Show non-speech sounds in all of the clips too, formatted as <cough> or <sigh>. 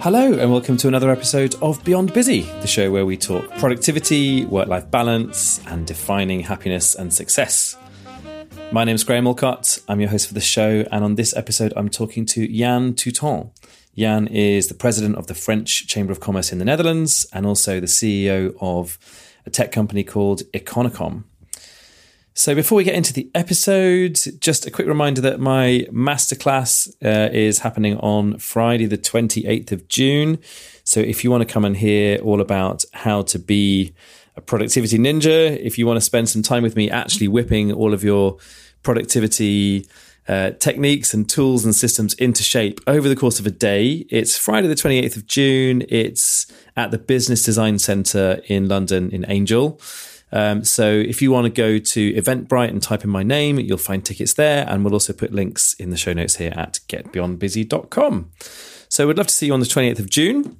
Hello, and welcome to another episode of Beyond Busy, the show where we talk productivity, work life balance, and defining happiness and success. My name is Graham Allcott. I'm your host for the show, and on this episode, I'm talking to Yann Toutant. Yann is the president of the French Chamber of Commerce in the Netherlands and also the CEO of a tech company called Econocom. So, before we get into the episode, just a quick reminder that my masterclass uh, is happening on Friday, the 28th of June. So, if you want to come and hear all about how to be a productivity ninja, if you want to spend some time with me actually whipping all of your productivity uh, techniques and tools and systems into shape over the course of a day, it's Friday, the 28th of June. It's at the Business Design Centre in London, in Angel. Um, so if you want to go to Eventbrite and type in my name, you'll find tickets there. And we'll also put links in the show notes here at getbeyondbusy.com. So we'd love to see you on the 28th of June.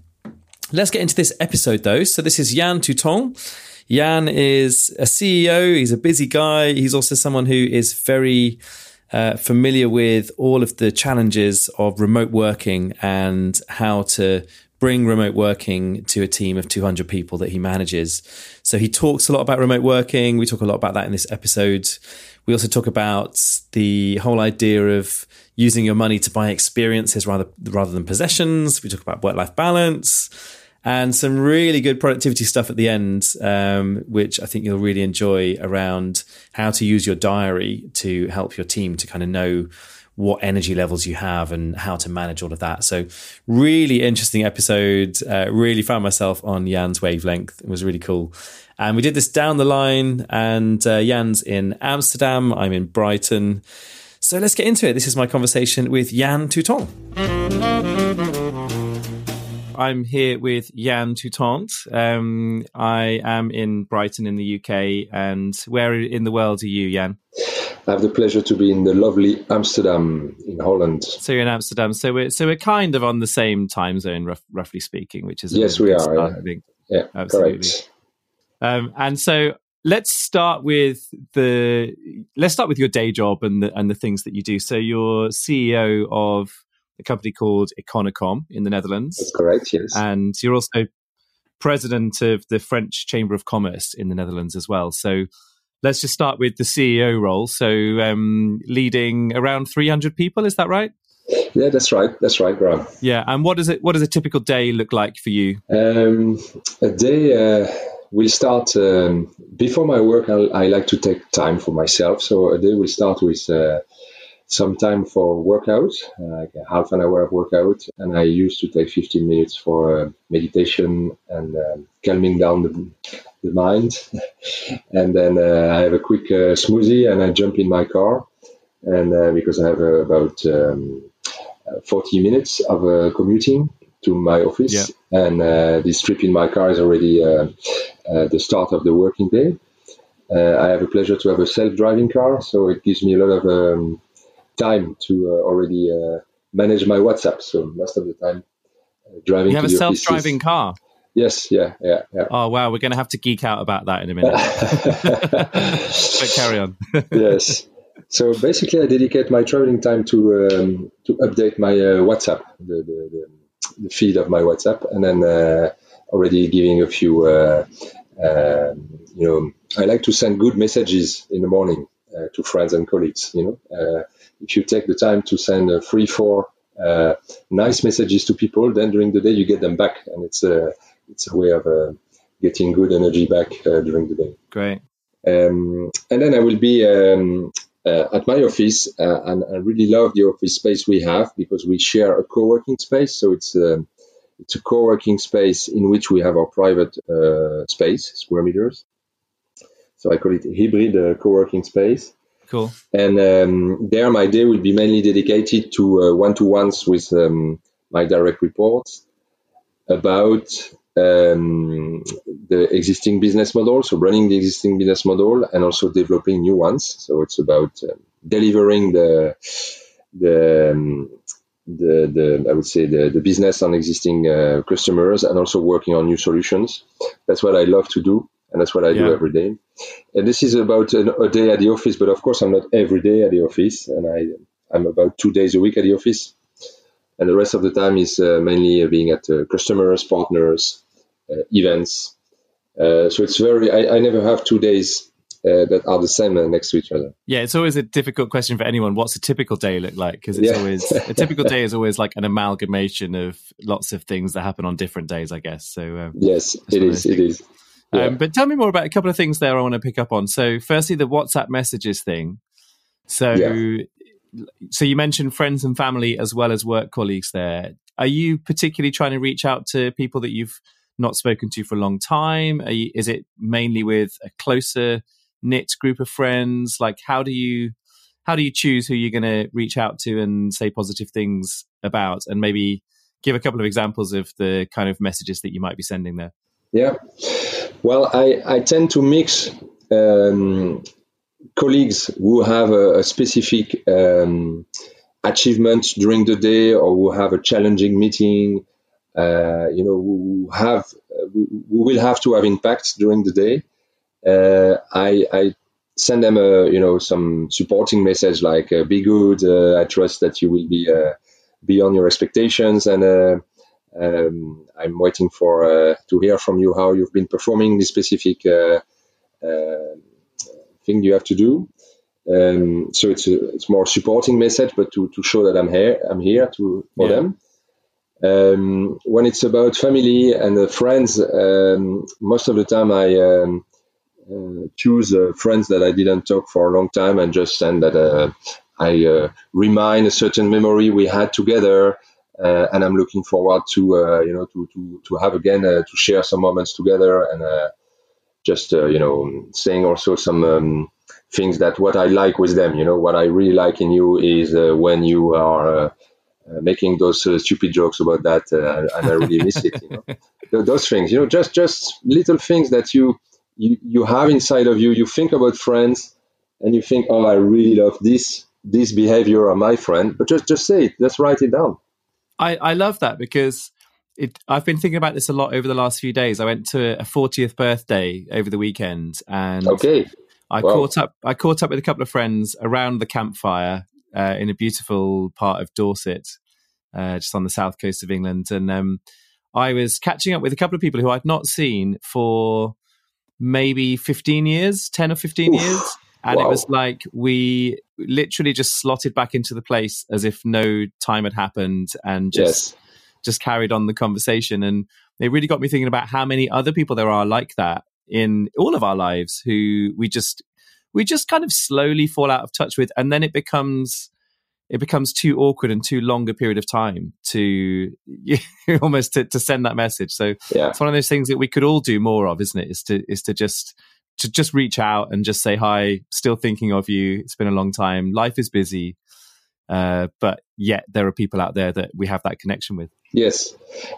Let's get into this episode though. So this is Yann Toutant. Yann is a CEO. He's a busy guy. He's also someone who is very uh, familiar with all of the challenges of remote working and how to bring remote working to a team of 200 people that he manages. So he talks a lot about remote working. We talk a lot about that in this episode. We also talk about the whole idea of using your money to buy experiences rather rather than possessions. We talk about work life balance and some really good productivity stuff at the end, um, which I think you'll really enjoy around how to use your diary to help your team to kind of know what energy levels you have and how to manage all of that. So, really interesting episode. Uh, really found myself on Yann's wavelength. It was really cool. And we did this down the line, and uh, Yann's in Amsterdam. I'm in Brighton. So, let's get into it. This is my conversation with Yann Toutant. I'm here with Yann Toutant. Um, I am in Brighton in the UK. And where in the world are you, Yann? I have the pleasure to be in the lovely Amsterdam in Holland. So you're in Amsterdam. So we're so we're kind of on the same time zone, rough, roughly speaking, which is yes, we are. Start, yeah. I think. Yeah, absolutely. Correct. Um, and so let's start with the let's start with your day job and the and the things that you do. So you're CEO of a company called Econocom in the Netherlands. That's correct. Yes, and you're also president of the French Chamber of Commerce in the Netherlands as well. So let's just start with the CEO role. So, um, leading around 300 people, is that right? Yeah, that's right. That's right, Graham. Yeah, and what does it? What does a typical day look like for you? Um, a day uh, will start um, before my work. I, I, like to take time for myself. So a day will start with uh, some time for workout, like half an hour of workout, and I used to take 15 minutes for uh, meditation and um, calming down the, the mind. and then uh, I have a quick uh, smoothie and I jump in my car. And uh, because I have about um, 40 minutes of commuting to my office, yeah. and this trip in my car is already the start of the working day. I have a pleasure to have a self-driving car, so it gives me a lot of um, time to already manage my WhatsApp. So most of the time, driving. You have a self-driving car. Yes, yeah, yeah, yeah. Oh wow, we're going to have to geek out about that in a minute. <laughs> but carry on. <laughs> yes. So basically, I dedicate my traveling time to um, to update my uh, WhatsApp, the, the, the, feed of my WhatsApp, and then uh, already giving a few. Uh, um, you know, I like to send good messages in the morning uh, to friends and colleagues. You know, uh, if you take the time to send three, four uh, nice messages to people, then during the day you get them back, and it's a it's a way of uh, getting good energy back uh, during the day. Great. Um, and then I will be um, uh, at my office, uh, and I really love the office space we have because we share a co-working space. So it's um, it's a co-working space in which we have our private uh, space, square meters. So I call it hybrid uh, co-working space. Cool. And um, there, my day will be mainly dedicated to one-to-ones with um, my direct reports about um, the existing business model, so running the existing business model and also developing new ones. So it's about uh, delivering the the, um, the the I would say the, the business on existing uh, customers and also working on new solutions. That's what I love to do, and that's what I yeah. do every day. And this is about an, a day at the office, but of course I'm not every day at the office, and I I'm about two days a week at the office. and the rest of the time is uh, mainly being at uh, customers, partners, events. so it's very. I, I, never have two days that are the same next to each other. Yeah, it's always a difficult question for anyone. What's a typical day look like? Because it's yeah. always a typical day is always like an amalgamation of lots of things that happen on different days, I guess. So um, yes, it is. It is. Yeah. Um, but tell me more about a couple of things there I want to pick up on. So, firstly, the WhatsApp messages thing. So, yeah. so you mentioned friends and family as well as work colleagues there. Are you particularly trying to reach out to people that you've not spoken to for a long time? You, is it mainly with a closer knit group of friends? Like, how do you how do you choose who you're going to reach out to and say positive things about, and maybe give a couple of examples of the kind of messages that you might be sending there? Yeah. Well, I, I tend to mix um, colleagues who have a, a specific um, achievement during the day or who have a challenging meeting, uh, you know, who have who will have to have impacts during the day. Uh, I, I, send them a you know some supporting message like uh, "Be good. Uh, I trust that you will be uh, beyond your expectations and." Uh, um, I'm waiting for uh, to hear from you how you've been performing this specific uh, uh, thing you have to do. Um, so it's a, it's more supporting message, but to, to show that I'm here, I'm here to for yeah. them. Um, when it's about family and uh, friends, um, most of the time I um, uh, choose uh, friends that I didn't talk for a long time and just send that I remind a certain memory we had together uh, and I'm looking forward to uh, you know to to to have again uh, to share some moments together and just you know saying also some um, things that what I like with them. You know what I really like in you is when you are. Uh, making those uh, stupid jokes about that, uh, and I really miss it. You know? <laughs> those things, you know, just just little things that you, you you have inside of you. You think about friends, and you think, oh, I really love this this behavior of my friend. But just just say it. Just write it down. I, I love that because it, I've been thinking about this a lot over the last few days. I went to a 40th birthday over the weekend, and okay, I wow. caught up. I caught up with a couple of friends around the campfire uh, in a beautiful part of Dorset, uh, just on the south coast of England, and um, I was catching up with a couple of people who I'd not seen for maybe 15 years, 10 or 15 Oof. years. And wow. it was like we literally just slotted back into the place as if no time had happened and just yes. just carried on the conversation. And it really got me thinking about how many other people there are like that in all of our lives who we just we just kind of slowly fall out of touch with and then it becomes it becomes too awkward and too long a period of time to <laughs> almost to, to send that message so yeah. it's one of those things that we could all do more of isn't it is to is to just to just reach out and just say hi. Still thinking of you. It's been a long time. Life is busy, uh, but yet there are people out there that we have that connection with. Yes,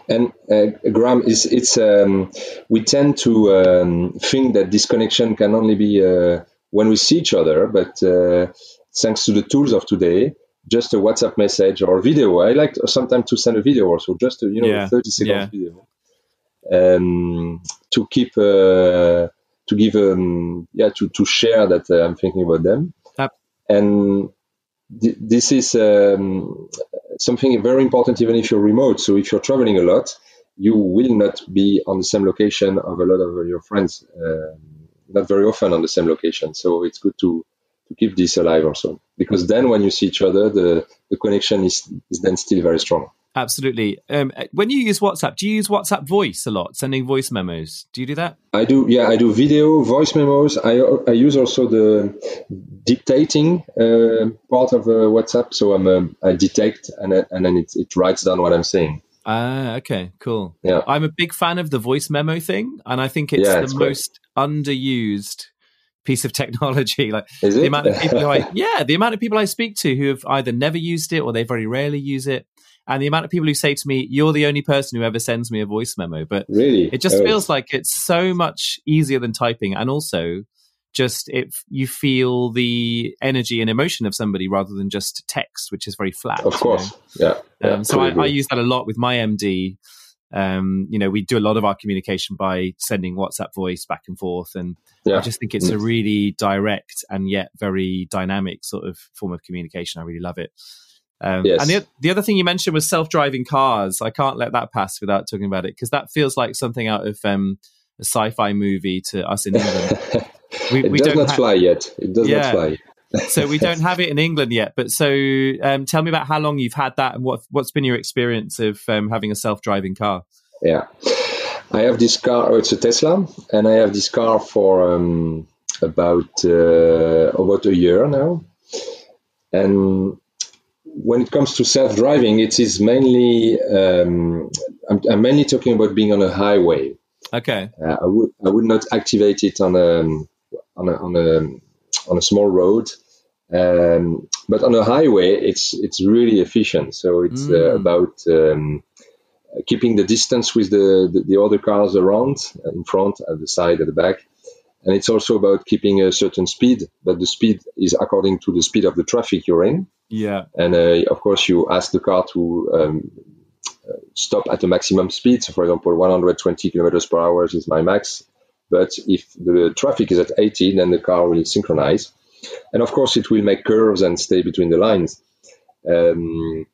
and uh, Graham is it's um, we tend to um, think that this connection can only be uh, when we see each other, but uh, thanks to the tools of today, just a WhatsApp message or video. I like sometimes to send a video also, just a, you know, yeah. thirty seconds yeah. video, um, to keep uh, to give um, yeah to, to share that uh, I'm thinking about them. Yep. And th- this is um, something very important even if you're remote. So if you're traveling a lot, you will not be on the same location of a lot of your friends. Uh, not very often on the same location. So it's good to to keep this alive also because then when you see each other, the the connection is is then still very strong. Absolutely. Um, when you use WhatsApp, do you use WhatsApp voice a lot, sending voice memos? Do you do that? I do. Yeah, I do video, voice memos. I, I use also the dictating uh, part of uh, WhatsApp. So I'm um, I dictate and and then it, it writes down what I'm saying. Ah, okay, cool. Yeah, I'm a big fan of the voice memo thing, and I think it's yeah, the most underused piece of <laughs> technology. Like the amount of people who I <laughs> yeah, the amount of people I speak to who have either never used it or they very rarely use it and the amount of people who say to me, "You're the only person who ever sends me a voice memo," but really, it just oh. feels like it's so much easier than typing, and also just if you feel the energy and emotion of somebody rather than just text, which is very flat. Of course, you know? yeah. yeah um, so I, I, use that a lot with my MD. Um, you know, we do a lot of our communication by sending WhatsApp voice back and forth, and yeah. I just think it's a mm. really direct and yet very dynamic sort of form of communication. I really love it. Um, yes. And the, the other thing you mentioned was self-driving cars. I can't let that pass without talking about it because that feels like something out of um, a sci-fi movie to us in England. <laughs> We, it we does not ha- fly yet. It does yeah. not fly. so we <laughs> don't have it in England yet. But so, um, tell me about how long you've had that, and what what's been your experience of um, having a self-driving car? Yeah, I have this car. Oh, it's a Tesla, and I have this car for um, about uh, about a year now. And when it comes to self-driving, it is mainly um, I'm, I'm, mainly talking about being on a highway. Okay. Uh, I would I would not activate it on a on a on a, on a small road. Um, but on a highway, it's it's really efficient. So it's uh, mm. uh, about um, keeping the distance with the, the, the other cars around, in front, at the side, at the back, and it's also about keeping a certain speed. But the speed is according to the speed of the traffic you're in. Yeah. And uh, of course, you ask the car to um, stop at a maximum speed. So, for example, 120 kilometers per hour is my max. But if the traffic is at 80, then the car will synchronize. And of course, it will make curves and stay between the lines. Um,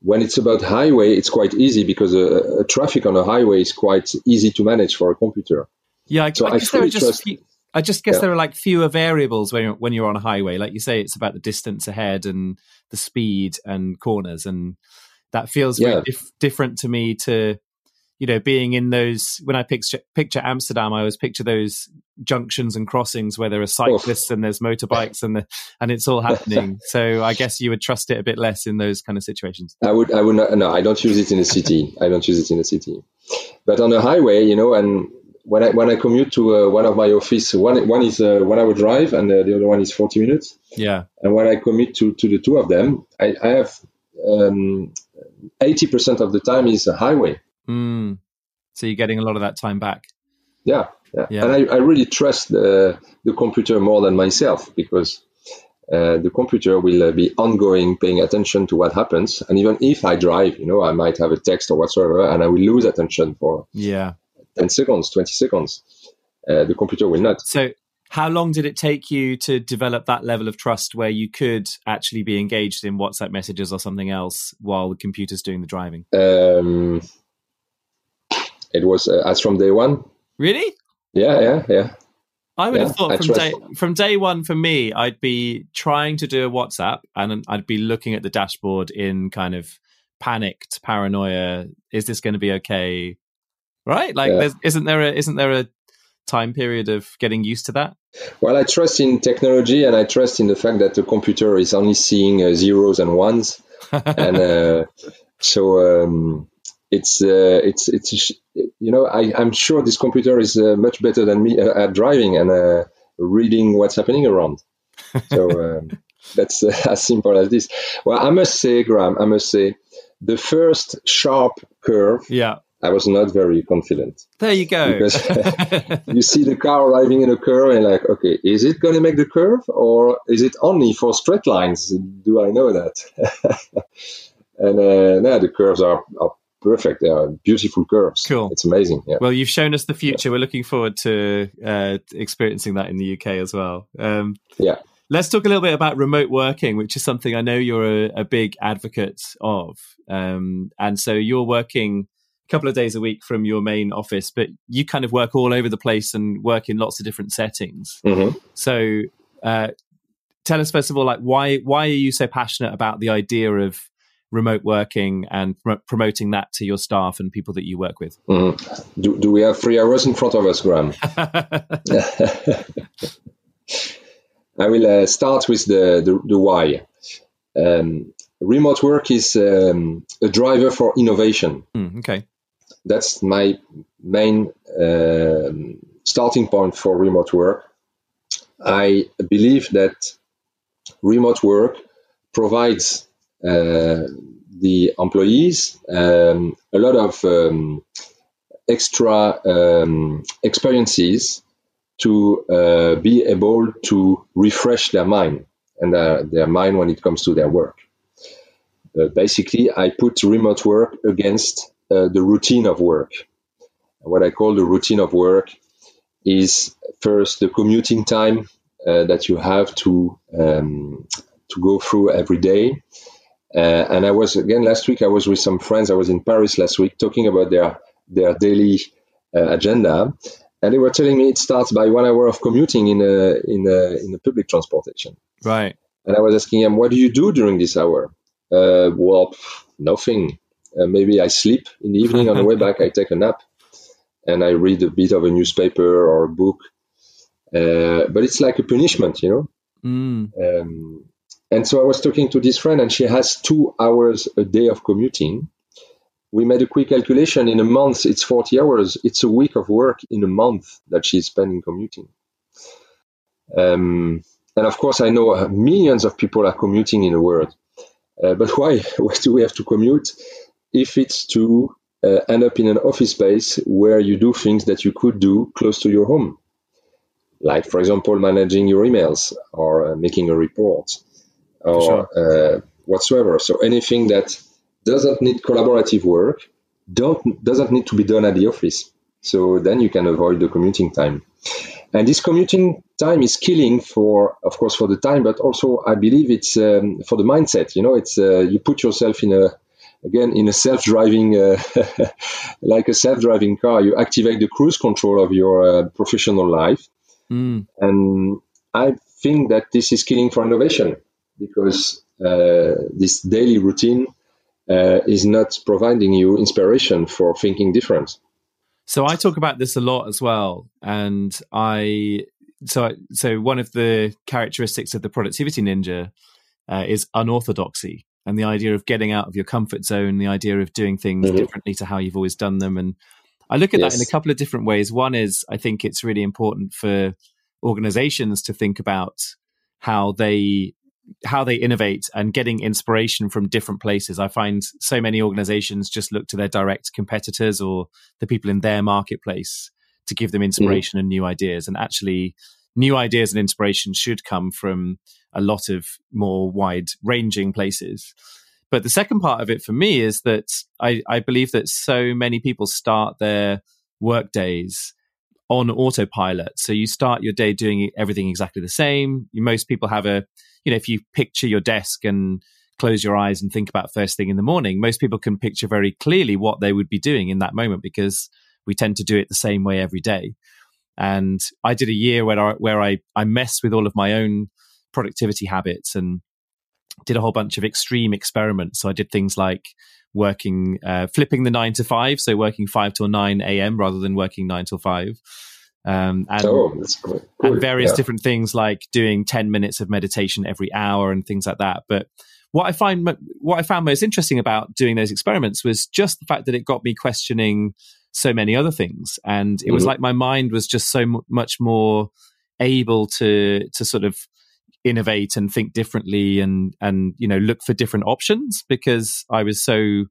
when it's about highway, it's quite easy because a, a, traffic on a highway is quite easy to manage for a computer. Yeah, I, so I, I guess there are just few, I just guess yeah. there are like fewer variables when you're, when you're on a highway. Like you say, it's about the distance ahead and the speed and corners, and that feels yeah. dif- different to me to you know, being in those when I picture picture Amsterdam, I always picture those junctions and crossings where there are cyclists Oof. and there's motorbikes and the, and it's all happening. <laughs> so I guess you would trust it a bit less in those kind of situations. I would I would not no, I don't use it in the city. I don't use it in the city. But on the highway, you know, and when I when I commute to uh, one of my office, one one is uh, one hour drive and uh, the other one is forty minutes. Yeah. And when I commute to to the two of them, I, I have um, eighty percent of the time is a highway. Mm. So you're getting a lot of that time back. Yeah, yeah. yeah. And I, I really trust the, the computer more than myself because uh, the computer will uh, be ongoing, paying attention to what happens. And even if I drive, you know, I might have a text or whatsoever, and I will lose attention for yeah 10 seconds, 20 seconds. Uh, the computer will not. So how long did it take you to develop that level of trust where you could actually be engaged in WhatsApp messages or something else while the computer's doing the driving? Um, it was uh, as from day one. Really? Yeah, yeah, yeah. I would yeah, have thought from day from day one for me, I'd be trying to do a WhatsApp and I'd be looking at the dashboard in kind of panicked paranoia. Is this going to be okay? Right? Like, yeah. isn't there a isn't there a time period of getting used to that? Well, I trust in technology and I trust in the fact that the computer is only seeing uh, zeros and ones, <laughs> and uh, so um, it's uh, it's it's you know I, I'm sure this computer is uh, much better than me uh, at driving and uh, reading what's happening around. So <laughs> um, that's uh, <laughs> as simple as this. Well, I must say, Graham, I must say, the first sharp curve. Yeah. I was not very confident. There you go. Because <laughs> you see the car arriving in a curve and like, okay, is it going to make the curve or is it only for straight lines? Do I know that? <laughs> and uh, now the curves are, are perfect. They are beautiful curves. Cool. It's amazing. Yeah. Well, you've shown us the future. Yeah. We're looking forward to uh, experiencing that in the UK as well. Um, yeah. Let's talk a little bit about remote working, which is something I know you're a, a big advocate of. Um, and so you're working a couple of days a week from your main office, but you kind of work all over the place and work in lots of different settings. Mm-hmm. So, uh, tell us first of all, like why why are you so passionate about the idea of remote working and pr- promoting that to your staff and people that you work with? Mm-hmm. Do, do we have three hours in front of us, Graham? <laughs> <laughs> I will uh, start with the, the, the why. Um, remote work is um, a driver for innovation. Mm, okay. That's my main uh, starting point for remote work. I believe that remote work provides uh, the employees um, a lot of um, extra um, experiences to uh, be able to refresh their mind and uh, their mind when it comes to their work. Uh, basically, I put remote work against uh, the routine of work. What I call the routine of work is first the commuting time uh, that you have to um, to go through every day Uh, and I was again last week. I was with some friends. I was in Paris last week talking about their their daily uh, agenda, and they were telling me it starts by one hour of commuting in a in a in a public transportation. Right. And I was asking them, "What do you do during this hour?" Uh, well, nothing. Uh, maybe I sleep in the evening. on the way back, I take a nap, and I read a bit of a newspaper or a book. Uh, but it's like a punishment, you know. Mm. Um, and so I was talking to this friend, and she has two hours a day of commuting. We made a quick calculation. In a month, it's 40 hours. It's a week of work in a month that she's spending commuting. Um, and of course, I know millions of people are commuting in the world. Uh, but why? <laughs> Why do we have to commute if it's to uh, end up in an office space where you do things that you could do close to your home? Like, for example, managing your emails or uh, making a report or Sure. uh, whatsoever. So anything that doesn't need collaborative work don't doesn't need to be done at the office. So then you can avoid the commuting time. And this commuting time is killing for, of course, for the time, but also I believe it's um, for the mindset. You know, it's uh, you put yourself in a again in a self-driving, uh, <laughs> like a self-driving car. You activate the cruise control of your uh, professional life, Mm. and I think that this is killing for innovation because uh, this daily routine uh, is not providing you inspiration for thinking different. So I talk about this a lot as well, and I so so one of the characteristics of the productivity ninja uh, is unorthodoxy and the idea of getting out of your comfort zone, the idea of doing things Mhm. differently to how you've always done them, and I look at that in a couple of different ways. One is I think it's really important for organizations to think about how they how they innovate and getting inspiration from different places. I find so many organizations just look to their direct competitors or the people in their marketplace to give them inspiration and new ideas. And actually, new ideas and inspiration should come from a lot of more wide ranging places. But the second part of it for me is that I, I believe that so many people start their work days on autopilot. So you start your day doing everything exactly the same. Most people have a, you know, if you picture your desk and close your eyes and think about first thing in the morning, most people can picture very clearly what they would be doing in that moment because we tend to do it the same way every day. And I did a year where I, where I, I messed with all of my own productivity habits and did a whole bunch of extreme experiments. So I did things like working, uh, flipping the nine to five, so working five till nine a.m. rather than working nine till five, um, and oh, cool. And various Yeah. different things like doing ten minutes of meditation every hour and things like that. But what I find what I found most interesting about doing those experiments was just the fact that it got me questioning so many other things, and it was Mhm. like my mind was just so mu much more able to to sort of innovate and think differently and and you know look for different options because I was so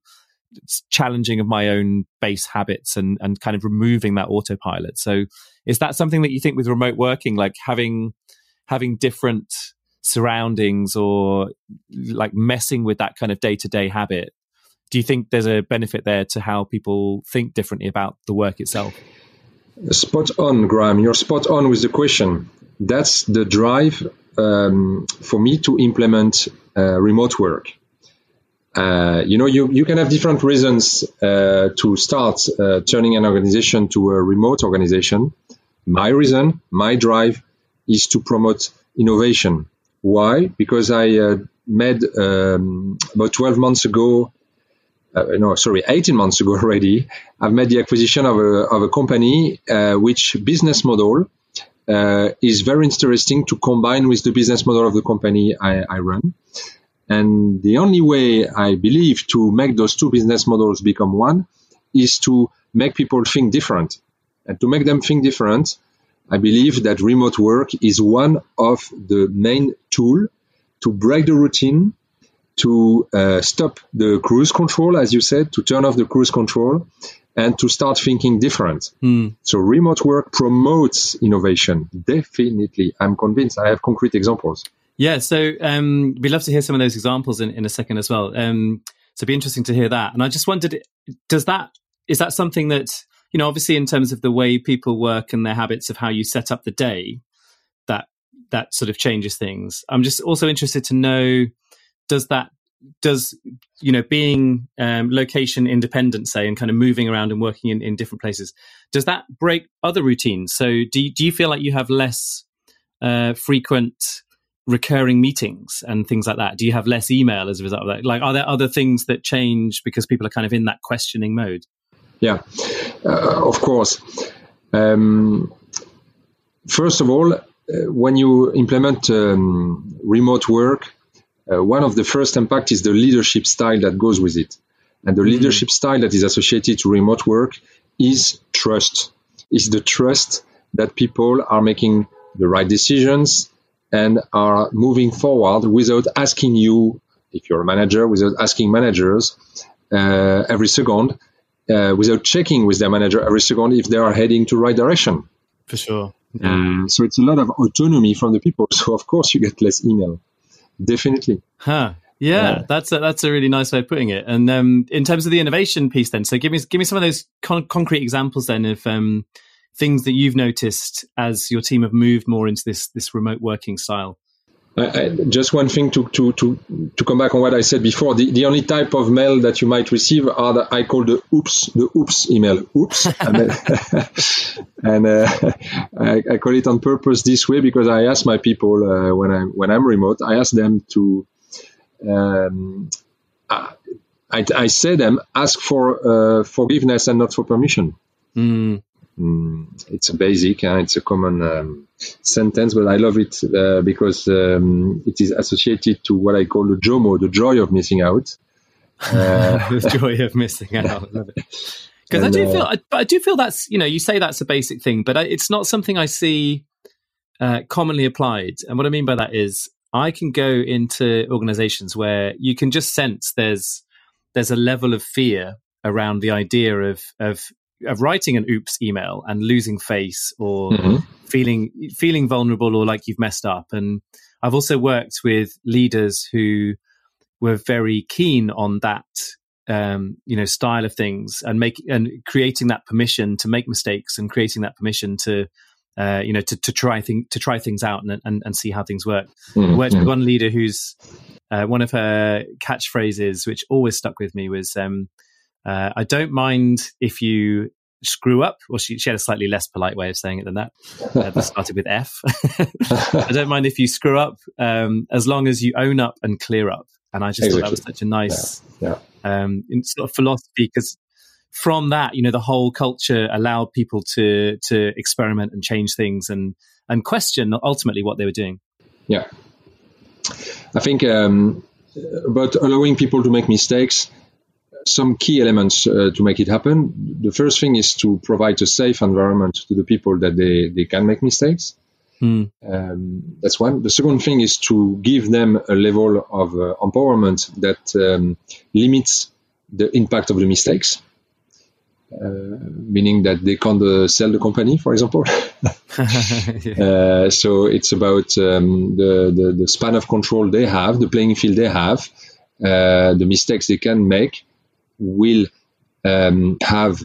challenging of my own base habits and and kind of removing that autopilot. So is that something that you think with remote working like having having different surroundings or like messing with that kind of day-to-day habit do you think there's a benefit there to how people think differently about the work itself Spot on, Graham. You're spot on with the question. That's the drive um, for me to implement uh, remote work. Uh, you know, you, you can have different reasons uh, to start uh, turning an organization to a remote organization. My reason, my drive is to promote innovation. Why? Because I uh, made um, about 12 months ago uh, no, sorry, 18 months ago <laughs> already, I've made the acquisition of a, of a company which business model uh, is very interesting to combine with the business model of the company I, I run. And the only way I believe to make those two business models become one is to make people think different. And to make them think different, I believe that remote work is one of the main tool to break the routine to uh, stop the cruise control, as you said, to turn off the cruise control and to start thinking different. Hmm. So remote work promotes innovation. Definitely. I'm convinced. I have concrete examples. Yeah, so um, we'd love to hear some of those examples in, in a second as well. Um, so it'd be interesting to hear that. And I just wondered, does that is that something that you know, obviously in terms of the way people work and their habits of how you set up the day, that that sort of changes things. I'm just also interested to know, does that does you know being um, location independent, say, and kind of moving around and working in, in different places, does that break other routines? So do you, do you feel like you have less uh, frequent recurring meetings and things like that? Do you have less email as a result of that? Like, are there other things that change because people are kind of in that questioning mode? Yeah, uh, of course. Um, first of all, uh, when you implement um, remote work, uh, one of the first impact is the leadership style that goes with it. And the mm-hmm. leadership style that is associated to remote work is trust. Is the trust that people are making the right decisions and are moving forward without asking you, if you're a manager, without asking managers uh, every second, uh, without checking with their manager every second if they are heading to right direction. For sure. Yeah. so it's a lot of autonomy from the people. <laughs> So of course you get less email. Definitely. Huh. Yeah, yeah, that's a, that's a really nice way of putting it. And um, in terms of the innovation piece, then, so give me give me some of those con- concrete examples then of um, things that you've noticed as your team have moved more into this this remote working style? I, I, just one thing to, to, to, to come back on what I said before. The, the only type of mail that you might receive are the, I call the oops, the oops email. Oops. <laughs> <laughs> and uh, I, I, call it on purpose this way because I ask my people uh, when I'm, when I'm remote, I ask them to, um, I, I say them ask for uh, forgiveness and not for permission. Mm. Mm, it's a basic and it's a common um, sentence, but I love it uh, because um, it is associated to what I call the JOMO, the joy of missing out. <laughs> Uh, the joy of missing out. I love it. <laughs> Because I do feel, I, I, do feel that's you know, you say that's a basic thing, but I, it's not something I see uh, commonly applied. And what I mean by that is, I can go into organizations where you can just sense there's there's a level of fear around the idea of of of writing an oops email and losing face or mm-hmm. feeling feeling vulnerable or like you've messed up and i've also worked with leaders who were very keen on that um, you know style of things and make and creating that permission to make mistakes and creating that permission to uh, you know to, to try thing to try things out and, and, and see how things work mm-hmm. I worked with one leader who's uh, one of her catchphrases which always stuck with me was um, uh, I don't mind if you screw up. Well, she, she had a slightly less polite way of saying it than that. Uh, that <laughs> started with F. <laughs> I don't mind if you screw up, um, as long as you own up and clear up. And I just exactly. thought that was such a nice yeah. Yeah. Um, sort of philosophy because from that, you know, the whole culture allowed people to to experiment and change things and and question ultimately what they were doing. Yeah, I think um, about allowing people to make mistakes some key elements uh, to make it happen. The first thing is to provide a safe environment to the people that they, they can make mistakes. Mm. Um, that's one. The second thing is to give them a level of uh, empowerment that um, limits the impact of the mistakes. Uh, meaning that they can't uh, sell the company, for example. <laughs> <laughs> uh, so it's about um, the, the, the, span of control they have, the playing field they have, uh, the mistakes they can make, will um, have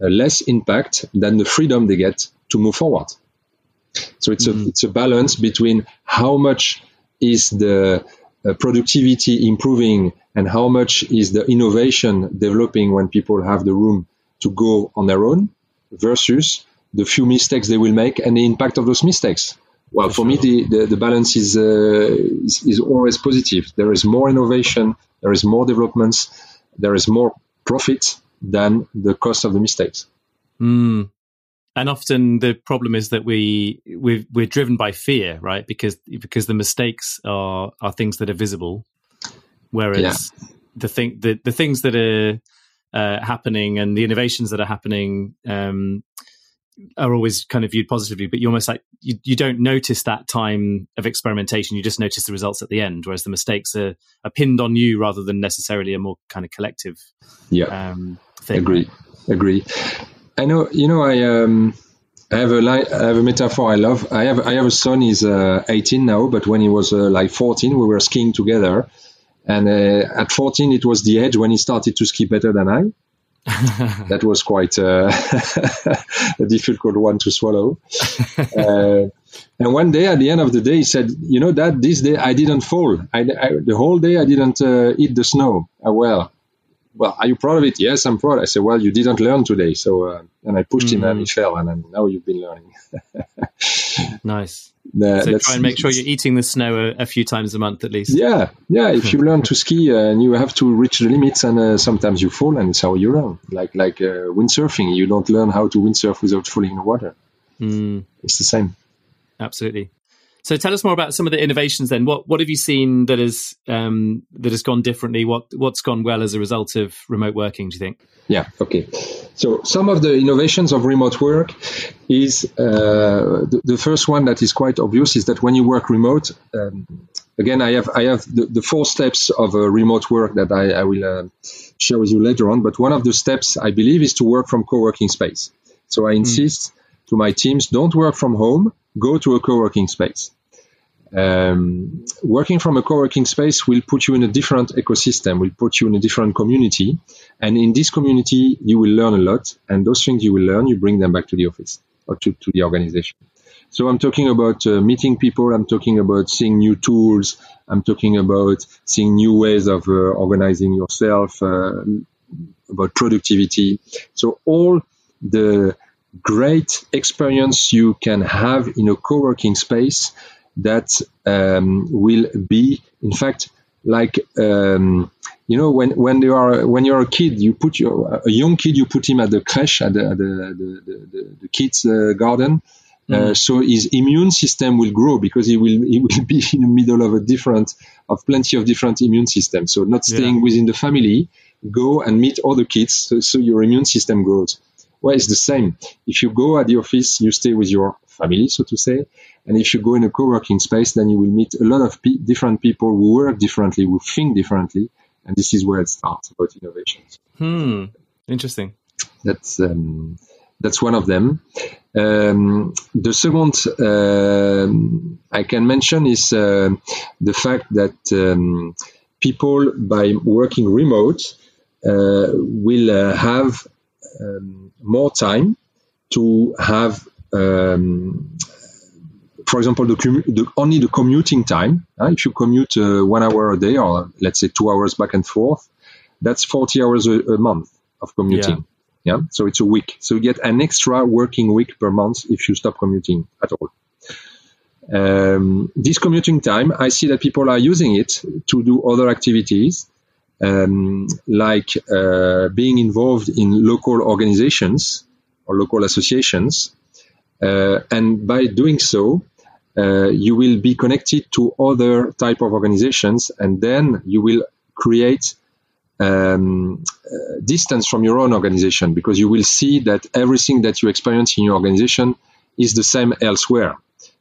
less impact than the freedom they get to move forward. So it's mm-hmm. a it's a balance between how much is the uh, productivity improving and how much is the innovation developing when people have the room to go on their own versus the few mistakes they will make and the impact of those mistakes. Well, for, for me, the, the, the, balance is, uh, is, is always positive. There is more innovation, there is more developments, there is more profit than the cost of the mistakes. Mm. And often the problem is that we we're, we're driven by fear, right? Because because the mistakes are are things that are visible, whereas yeah. the thing the the things that are uh, happening and the innovations that are happening um, are always kind of viewed positively, but you almost like you, you don't notice that time of experimentation. You just notice the results at the end, whereas the mistakes are, are pinned on you rather than necessarily a more kind of collective. Yeah, um, thing. agree, agree. I know, you know, I um, I have a li- I have a metaphor I love. I have I have a son. He's uh, 18 now, but when he was uh, like 14, we were skiing together, and uh, at 14, it was the age when he started to ski better than I. <laughs> that was quite uh, <laughs> a difficult one to swallow. <laughs> Uh, and one day, at the end of the day, he said, "You know that this day I didn't fall. I, I, the whole day I didn't uh, eat the snow. Uh, well, well, are you proud of it? Yes, I'm proud. I said, well, you didn't learn today. So, uh, and I pushed mm. him and he fell, and now you've been learning. nice. Uh, so try and make sure you're eating the snow a, a, few times a month at least. Yeah, yeah. If you <laughs> learn to ski uh, and you have to reach the limits, and uh, sometimes you fall, and it's how you learn. Like like uh, windsurfing, you don't learn how to windsurf without falling in the water. Mm. It's the same. Absolutely. So tell us more about some of the innovations. Then, what what have you seen that has um, that has gone differently? What what's gone well as a result of remote working? Do you think? Yeah. Okay. So some of the innovations of remote work is uh, the, the, first one that is quite obvious is that when you work remote, um, again, I have I have the, the four steps of a remote work that I, I will uh, share with you later on. But one of the steps I believe is to work from co-working space. So I hmm. insist mm. To my teams: don't work from home, go to a co-working space. Um, working from a co-working space will put you in a different ecosystem, will put you in a different community. And in this community, you will learn a lot. And those things you will learn, you bring them back to the office or to, to the organization. So I'm talking about uh, meeting people. I'm talking about seeing new tools. I'm talking about seeing new ways of uh, organizing yourself, uh, about productivity. So all the great experience you can have in a co-working space that um, will be, in fact, like um, you know when when you are when you're a kid, you put your a young kid, you put him at the creche at the the, the, the, the kids uh, garden. Uh, mm-hmm. so his immune system will grow because he will he will be <laughs> in the middle of a different of plenty of different immune systems. So not staying yeah. within the family, go and meet other kids so, so, your immune system grows. Well, it's the same. If you go at the office, you stay with your family, so to say, and if you go in a co-working space, then you will meet a lot of pe- different people who work differently, who think differently, and this is where it starts about innovations. Hmm. Interesting. That's um, that's one of them. Um, the second uh, I can mention is uh, the fact that um, people, by working remote, uh, will uh, have um, more time to have um, for example, the, the, only the commuting time. Uh, if you commute uh, one hour a day, or let's say two hours back and forth, that's 40 hours a, a month of commuting. Yeah. yeah. So it's a week. So you get an extra working week per month if you stop commuting at all. Um, this commuting time, I see that people are using it to do other activities, um, like uh, being involved in local organizations or local associations. Uh, and by doing so, uh, you will be connected to other type of organizations, and then you will create um, uh, distance from your own organization because you will see that everything that you experience in your organization is the same elsewhere.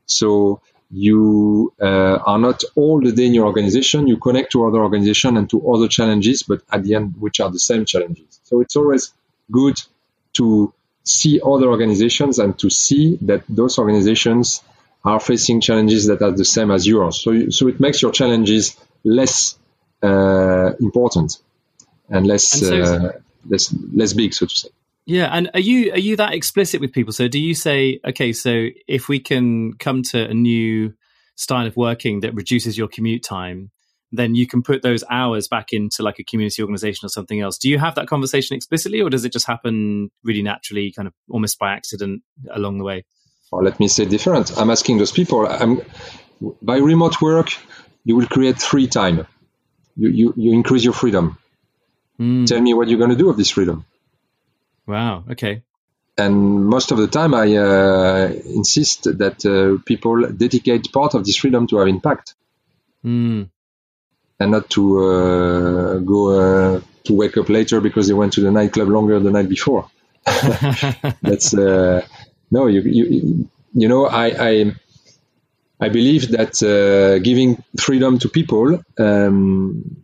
So you uh, are not all the day in your organization. You connect to other organizations and to other challenges, but at the end, which are the same challenges. So it's always good to see other organizations and to see that those organizations are facing challenges that are the same as yours. So, so it makes your challenges less uh, important and less and so, uh, less less big, so to say. Yeah, and are you are you that explicit with people? So do you say, okay, so if we can come to a new style of working that reduces your commute time, then you can put those hours back into like a community organization or something else. Do you have that conversation explicitly, or does it just happen really naturally, kind of almost by accident along the way? or let me say different. I'm asking those people. I'm, by remote work, you will create free time. You you, you increase your freedom. Mm. Tell me what you're going to do with this freedom. Wow. Okay. And most of the time, I uh, insist that uh, people dedicate part of this freedom to have impact, mm. and not to uh, go uh, to wake up later because they went to the nightclub longer the night before. <laughs> That's uh, no, you, you, you know, I, I, I believe that uh, giving freedom to people, um,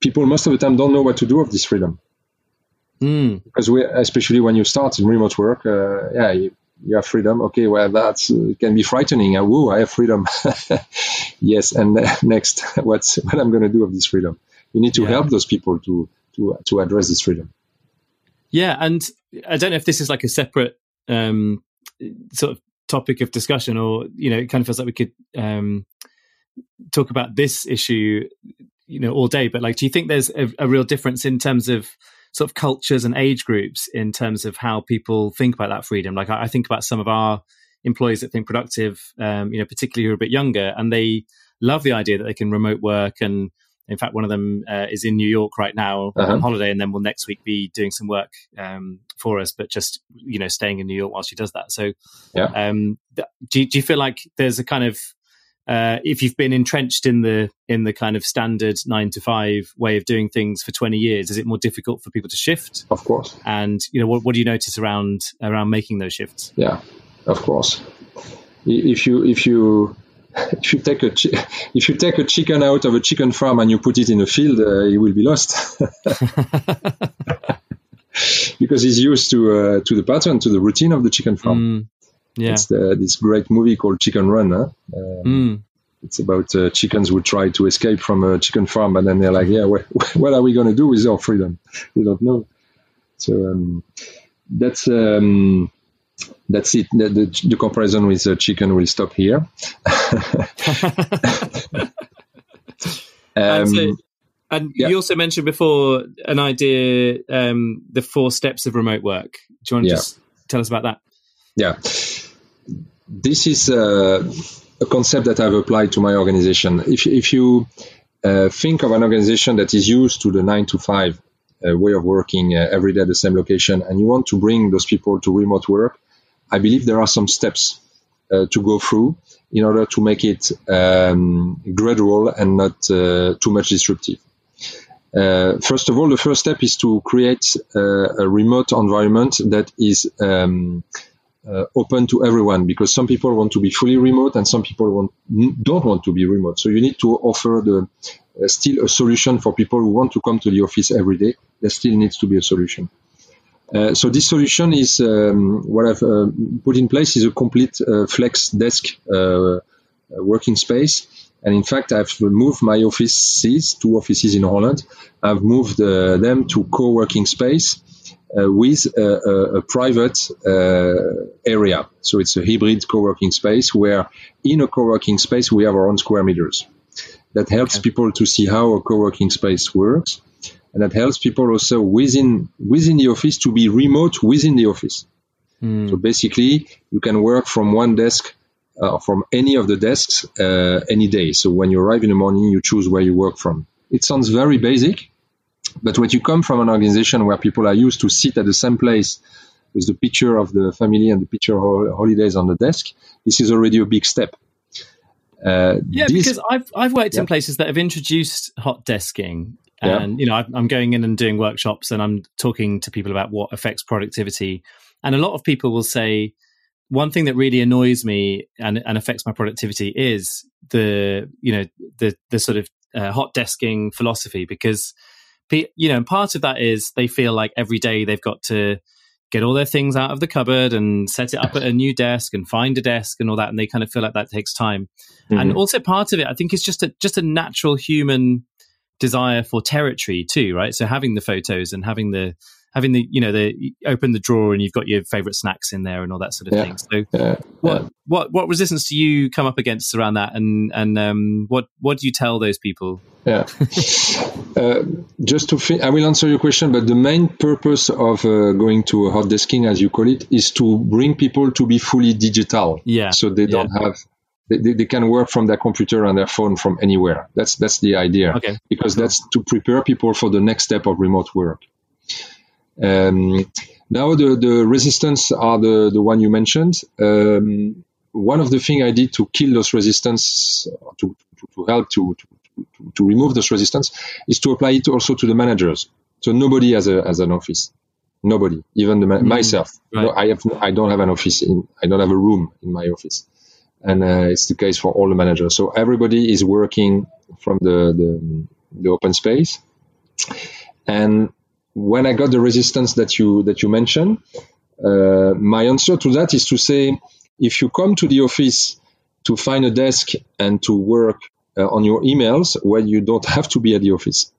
people most of the time don't know what to do with this freedom. Mm. Because we, especially when you start in remote work, uh, yeah, you, you, have freedom. Okay, well, that uh, can be frightening. Uh, woo, I have freedom. <laughs> yes, and <laughs> next, <laughs> what's what I'm going to do with this freedom? You need to yeah. help those people to to to address this freedom. Yeah, and I don't know if this is like a separate um, sort of topic of discussion, or you know, it kind of feels like we could um, talk about this issue, you know, all day. But like, do you think there's a, a real difference in terms of sort of cultures and age groups in terms of how people think about that freedom? Like, I, I think about some of our employees that think productive, um, you know, particularly who are a bit younger, and they love the idea that they can remote work and in fact, one of them uh, is in New York right now uh-huh. on holiday, and then will next week be doing some work um, for us, but just you know staying in New York while she does that. So, yeah. Um, do, do you feel like there's a kind of uh, if you've been entrenched in the in the kind of standard nine to five way of doing things for 20 years, is it more difficult for people to shift? Of course. And you know, what, what do you notice around around making those shifts? Yeah, of course. If you if you <laughs> if you take a chi- if you take a chicken out of a chicken farm and you put it in a field, uh, he will be lost <laughs> <laughs> because he's used to uh, to the pattern, to the routine of the chicken farm. Mm, yeah, it's the, this great movie called Chicken Run. Huh? Um, mm. It's about uh, chickens who try to escape from a chicken farm, and then they're like, "Yeah, what, <laughs> what are we going to do with our freedom? <laughs> We don't know." So um, that's. Um, that's it. The, the, the, comparison with the chicken will stop here. <laughs> um, and, so, and yeah. you also mentioned before an idea, um, the four steps of remote work. Do you want to yeah. just tell us about that? Yeah. This is uh, a concept that I've applied to my organization. If, if you uh, think of an organization that is used to the nine to five uh, way of working uh, every day at the same location, and you want to bring those people to remote work, I believe there are some steps uh, to go through in order to make it um, gradual and not uh, too much disruptive. Uh, first of all, the first step is to create a remote environment that is um, uh, open to everyone because some people want to be fully remote and some people want, don't want to be remote. So you need to offer the uh, still a solution for people who want to come to the office every day. There still needs to be a solution. Uh, so this solution is um, what I've uh, put in place is a complete uh, flex desk uh, working space. And in fact, I've moved my offices, two offices in Holland. I've moved them to co-working space with a, a, a private area. So it's a hybrid co-working space where in a co-working space, we have our own square meters. That helps okay. people to see how a co-working space works and that helps people also within within the office to be remote within the office. Mm. So basically, you can work from one desk uh, from any of the desks uh, any day. So when you arrive in the morning, you choose where you work from. It sounds very basic, but when you come from an organization where people are used to sit at the same place with the picture of the family and the picture of holidays on the desk, this is already a big step. Uh, yeah, this, because I've I've worked yeah. in places that have introduced hot desking, and yeah. you know i'm going in and doing workshops and i'm talking to people about what affects productivity and a lot of people will say one thing that really annoys me and, and affects my productivity is the you know the the sort of uh, hot desking philosophy because you know part of that is they feel like every day they've got to get all their things out of the cupboard and set it up at a new desk and find a desk and all that and they kind of feel like that takes time mm-hmm. and also part of it i think is just a just a natural human desire for territory too, right? So having the photos and having the having the you know the open the drawer and you've got your favorite snacks in there and all that sort of yeah. thing. So yeah. what yeah. what what resistance do you come up against around that? And and um, what what do you tell those people? Yeah, <laughs> uh, just to fi- I will answer your question, but the main purpose of uh, going to hot desking, as you call it, is to bring people to be fully digital. Yeah, so they don't have they, they can work from their computer and their phone from anywhere. That's that's the idea. Okay. Because that's to prepare people for the next step of remote work. Um, now the, the resistance are the, the one you mentioned. Um, one of the things I did to kill those resistance, to, to, to help to, to, to, remove those resistance, is to apply it also to the managers. So nobody has a has an office. Nobody, even the, mm, myself. Right. No, I have I don't have an office in I don't have a room in my office and uh, it's the case for all the managers. So everybody is working from the, the, the open space. And when I got the resistance that you that you mentioned, uh, my answer to that is to say, if you come to the office to find a desk and to work uh, on your emails, well, you don't <laughs> have to be at the office.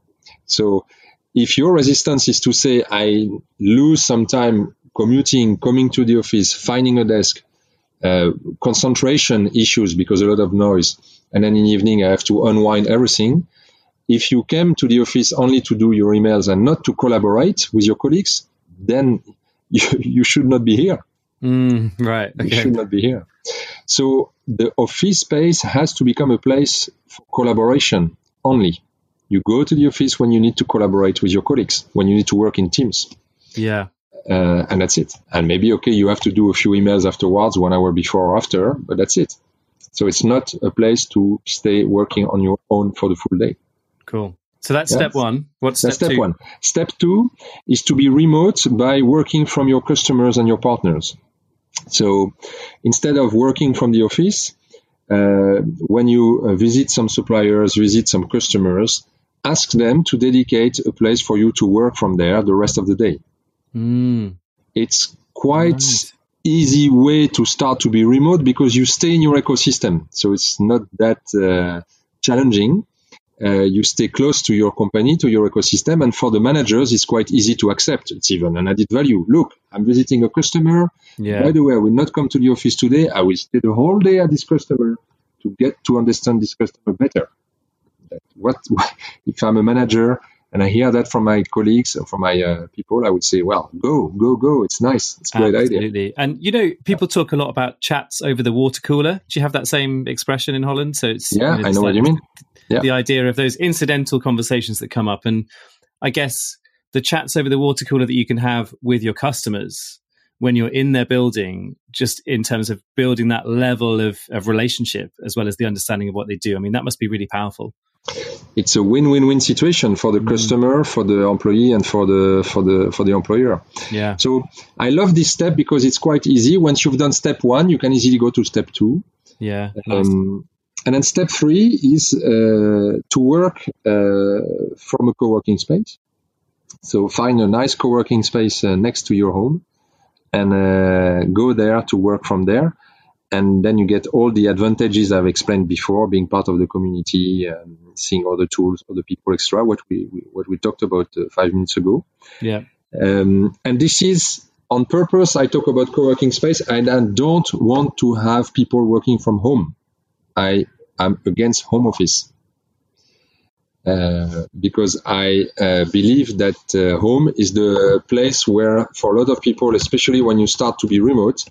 So if your resistance is to say, I lose some time commuting, coming to the office, finding a desk, uh, concentration issues because a lot of noise, and then in the evening I have to unwind everything. If you came to the office only to do your emails and not to collaborate with your colleagues, then <laughs> you, you should not be here. Mm, right. Okay. You should not be here. So the office space has to become a place for collaboration only. You go to the office when you need to collaborate with your colleagues, when you need to work in teams. Yeah. Uh, and that's it. And maybe, okay, you have to do a few emails afterwards, one hour before or after, but that's it. So it's not a place to stay working on your own for the full day. Cool. So that's yeah. step one. What's step, step two? one? Step two is to be remote by working from your customers and your partners. So instead of working from the office, uh, when you uh, visit some suppliers, visit some customers, ask them to dedicate a place for you to work from there the rest of the day. Mm. It's quite right. easy way to start to be remote because you stay in your ecosystem. So it's not that uh, challenging uh, you stay close to your company, to your ecosystem. And for the managers, it's quite easy to accept. It's even an added value. Look, I'm visiting a customer. Yeah. By the way, I will not come to the office today. I will stay the whole day at this customer to get to understand this customer better. What, <laughs> if I'm a manager and I hear that from my colleagues or from my uh, people, I would say, well, go, go, go. It's nice. It's a great Absolutely. idea. And you know, people talk a lot about chats over the water cooler. Do you have that same expression in Holland? So it's yeah, you know, I know like, what you mean yeah. the idea of those incidental conversations that come up. And I guess the chats over the water cooler that you can have with your customers when you're in their building, just in terms of building that level of, of relationship as well as the understanding of what they do. I mean, that must be really powerful. It's a win-win-win situation for the mm. customer, for the employee, and for the for the for the employer. Yeah. So I love this step because it's quite easy. Once you've done step one, you can easily go to step two. Yeah. Um, and then step three is uh, to work uh, from a co-working space. So find a nice co-working space uh, next to your home and uh, go there to work from there. And then you get all the advantages I've explained before, being part of the community, um, seeing other tools, other people extra, what we, we what we talked about uh, five minutes ago. Yeah. Um, and this is on purpose. I talk about co-working space, and I don't want to have people working from home. I am against home office. Uh, because I uh, believe that uh, home is the place where, for a lot of people, especially when you start to be remote,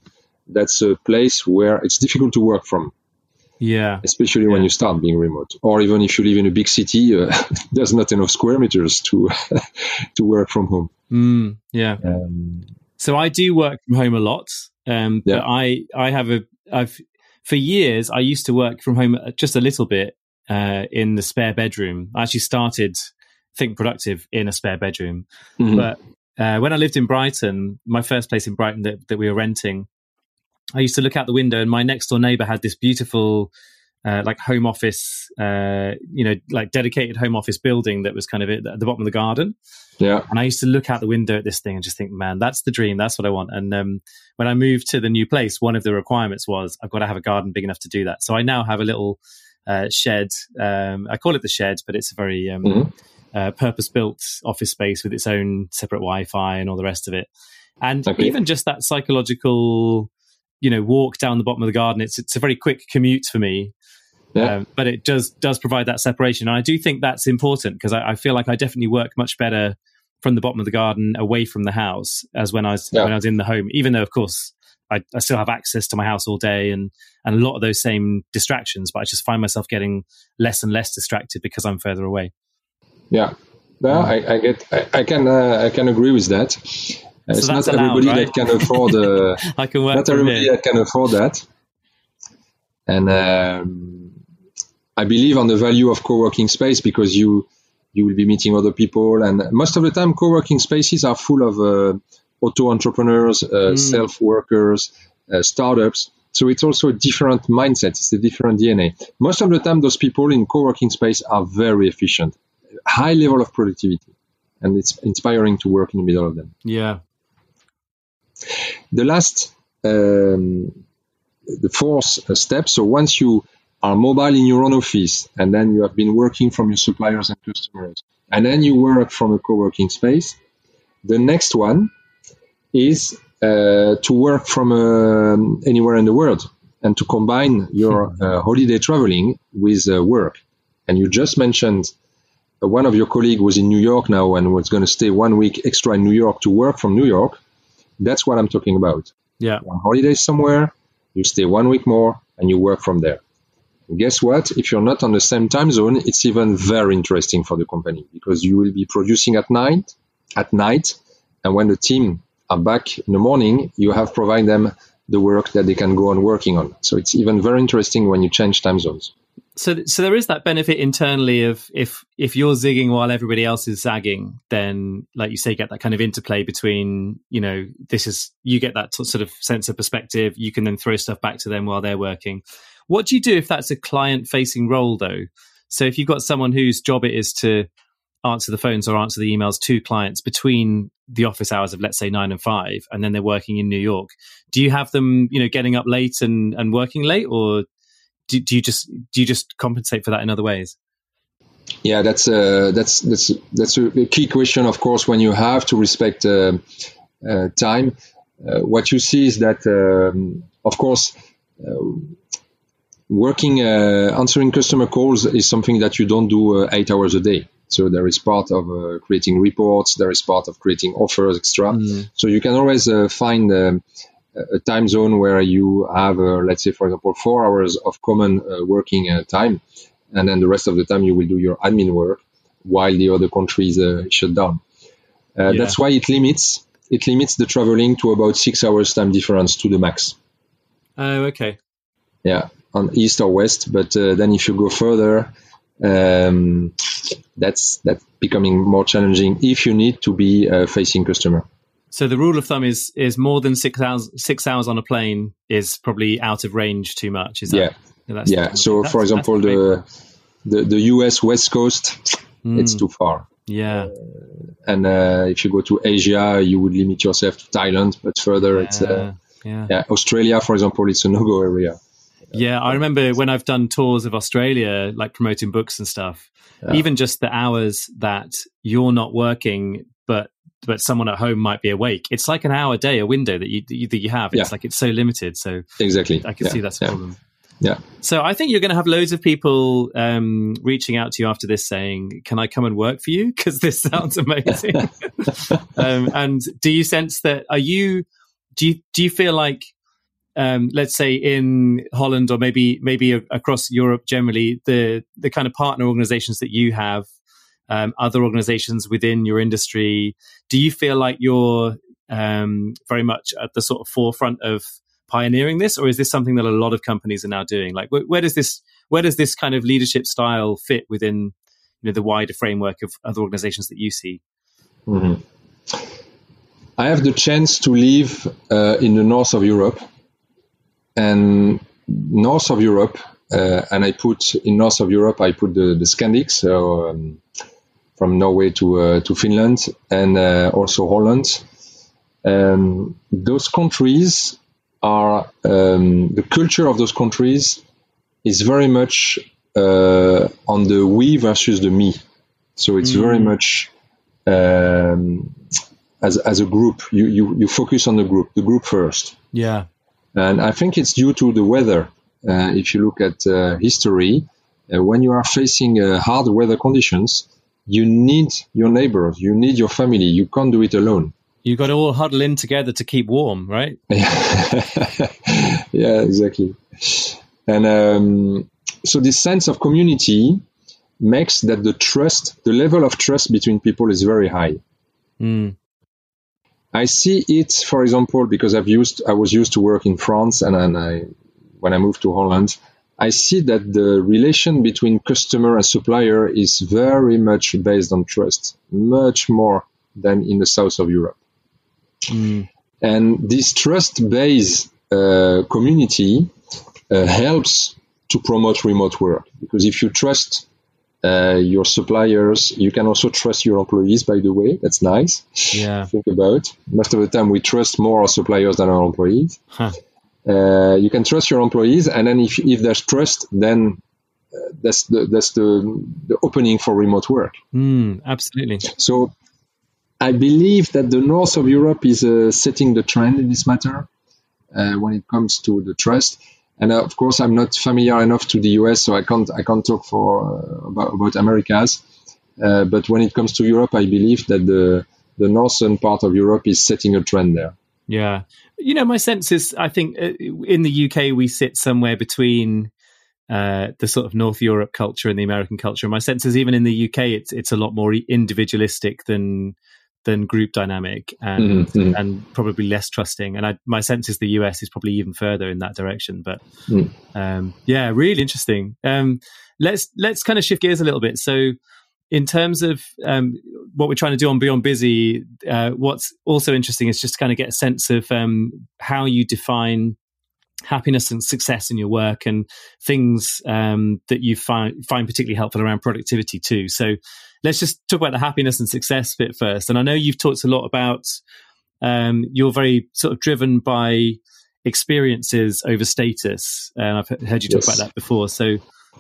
that's a place where it's difficult to work from. Yeah. Especially yeah. when you start being remote, or even if you live in a big city, uh, <laughs> there's not enough square meters to <laughs> to work from home. Mm, yeah. Um, so I do work from home a lot, um, yeah. but I I have a I've for years, I used to work from home just a little bit uh, in the spare bedroom. I actually started Think Productive in a spare bedroom. Mm-hmm. But uh, when I lived in Brighton, my first place in Brighton that, that we were renting, I used to look out the window and my next door neighbor had this beautiful uh, like home office, uh, you know, like dedicated home office building that was kind of at the bottom of the garden. Yeah. And I used to look out the window at this thing and just think, man, that's the dream. That's what I want. And um, when I moved to the new place, one of the requirements was I've got to have a garden big enough to do that. So I now have a little uh, shed. Um, I call it the shed, but it's a very um, mm-hmm. uh, purpose built office space with its own separate Wi Fi and all the rest of it. And okay. even just that psychological, you know, walk down the bottom of the garden, it's, it's a very quick commute for me yeah. Um, but it does does provide that separation. And I do think that's important because I, I, feel like I definitely work much better from the bottom of the garden away from the house as when I was yeah. when I was in the home. Even though, of course, I, I, still have access to my house all day and and a lot of those same distractions, but I just find myself getting less and less distracted because I'm further away. Yeah, no, I, I get I, I can uh, I can agree with that. Uh, so it's not allowed, everybody right? that can afford. Uh, <laughs> I can work. Not everybody here. that can afford that. And um, I believe on the value of co-working space because you you will be meeting other people, and most of the time, co-working spaces are full of uh, auto entrepreneurs, uh, mm. self workers, uh, startups. So it's also a different mindset. It's a different DNA. Most of the time, those people in co-working space are very efficient, high level of productivity, and it's inspiring to work in the middle of them. Yeah. The last, um, the fourth step. So once you are mobile in your own office and then you have been working from your suppliers and customers, and then you work from a co-working space. The next one is uh, to work from uh, anywhere in the world and to combine your uh, holiday traveling with uh, work. And you just mentioned uh, one of your colleagues was in New York now and was going to stay one week extra in New York to work from New York. That's what I'm talking about. Yeah. On holiday somewhere, you stay one week more and you work from there. And guess what? If you're not on the same time zone, it's even very interesting for the company because you will be producing at night, at night, and when the team are back in the morning, you have provided them the work that they can go on working on. So it's even very interesting when you change time zones. So, so there is that benefit internally of if if you're zigging while everybody else is zagging, then like you say, get that kind of interplay between you know this is you get that sort of sense of perspective. You can then throw stuff back to them while they're working. What do you do if that's a client facing role though? So if you've got someone whose job it is to answer the phones or answer the emails to clients between the office hours of let's say nine and five and then they're working in new york do you have them you know getting up late and, and working late or do, do you just do you just compensate for that in other ways yeah that's uh, that's that's that's a key question of course when you have to respect uh, uh, time uh, what you see is that um, of course uh, working uh, answering customer calls is something that you don't do eight hours a day so there is part of uh, creating reports, there is part of creating offers, extra. Mm. So you can always uh, find um, a time zone where you have, uh, let's say, for example, four hours of common uh, working uh, time, and then the rest of the time you will do your admin work while the other countries uh, shut down. Yeah. That's why it limits it limits the traveling to about six hours time difference to the max. Oh, okay. Yeah, on east or west, but then if you go further, um, that's that's becoming more challenging if you need to be uh, facing customer. So the rule of thumb is is more than six hours six hours on a plane is probably out of range too much. Is that? Yeah. yeah. So for example, the, the the US West Coast, mm. it's too far. Yeah. Uh, and uh, if you go to Asia, you would limit yourself to Thailand, but further, yeah. it's uh, yeah. yeah. Australia, for example, it's a no go area. Yeah, I remember when I've done tours of Australia, like promoting books and stuff. Even just the hours that you're not working, but but someone at home might be awake. It's like an hour a day, a window that you that you have. It's yeah. like it's so limited. So exactly, I can yeah. see that's a problem. Yeah. So I think you're going to have loads of people um, reaching out to you after this saying, "Can I come and work for you?" <laughs> Because this sounds amazing. <laughs> um, and do you sense that? Are you? Do you do you feel like um, let's say in Holland or maybe maybe across Europe generally, the the kind of partner organizations that you have, um, other organizations within your industry, do you feel like you're um, very much at the sort of forefront of pioneering this, or is this something that a lot of companies are now doing? Like, where, where does this where does this kind of leadership style fit within you know the wider framework of other organizations that you see? Mm-hmm. I have the chance to live uh, in the north of Europe and north of Europe, uh, and I put in north of Europe, I put the, the Scandics, so um, from Norway to uh, to Finland and uh, also Holland. Um, those countries are um, the culture of those countries is very much uh, on the we versus the me. So it's mm. very much um, as as a group. You, you you focus on the group, the group first. Yeah. And I think it's due to the weather. Uh, if you look at uh, history, uh, when you are facing uh, hard weather conditions, you need your neighbors, you need your family. You can't do it alone. You've got to all huddle in together to keep warm, right? <laughs> yeah, exactly. And um, so this sense of community makes that the trust, the level of trust between people is very high. Mm. I see it, for example, because I've used, I was used to work in France, and, and I, when I moved to Holland, I see that the relation between customer and supplier is very much based on trust, much more than in the south of Europe. Mm. And this trust-based uh, community uh, helps to promote remote work because if you trust uh, your suppliers. You can also trust your employees, by the way. That's nice. Yeah. Think about. Most of the time, we trust more our suppliers than our employees. Huh. Uh, you can trust your employees, and then if, if there's trust, then that's the that's the, the opening for remote work. Mm, absolutely. So I believe that the north of Europe is uh, setting the trend in this matter uh, when it comes to the trust. And uh, of course, I'm not familiar enough to the US, so I can't I can't talk for uh, about, about Americas. Uh, but when it comes to Europe, I believe that the the northern part of Europe is setting a trend there. Yeah, you know, my sense is I think uh, in the UK we sit somewhere between uh, the sort of North Europe culture and the American culture. My sense is even in the UK, it's it's a lot more individualistic than than group dynamic and mm-hmm. and probably less trusting. And I, my sense is the US is probably even further in that direction. But mm. um, yeah, really interesting. Um, let's let's kind of shift gears a little bit. So in terms of um, what we're trying to do on Beyond Busy, uh, what's also interesting is just to kind of get a sense of um, how you define happiness and success in your work and things um, that you find find particularly helpful around productivity too. So let's just talk about the happiness and success bit first. And I know you've talked a lot about um, you're very sort of driven by experiences over status, and I've heard you talk yes. about that before. So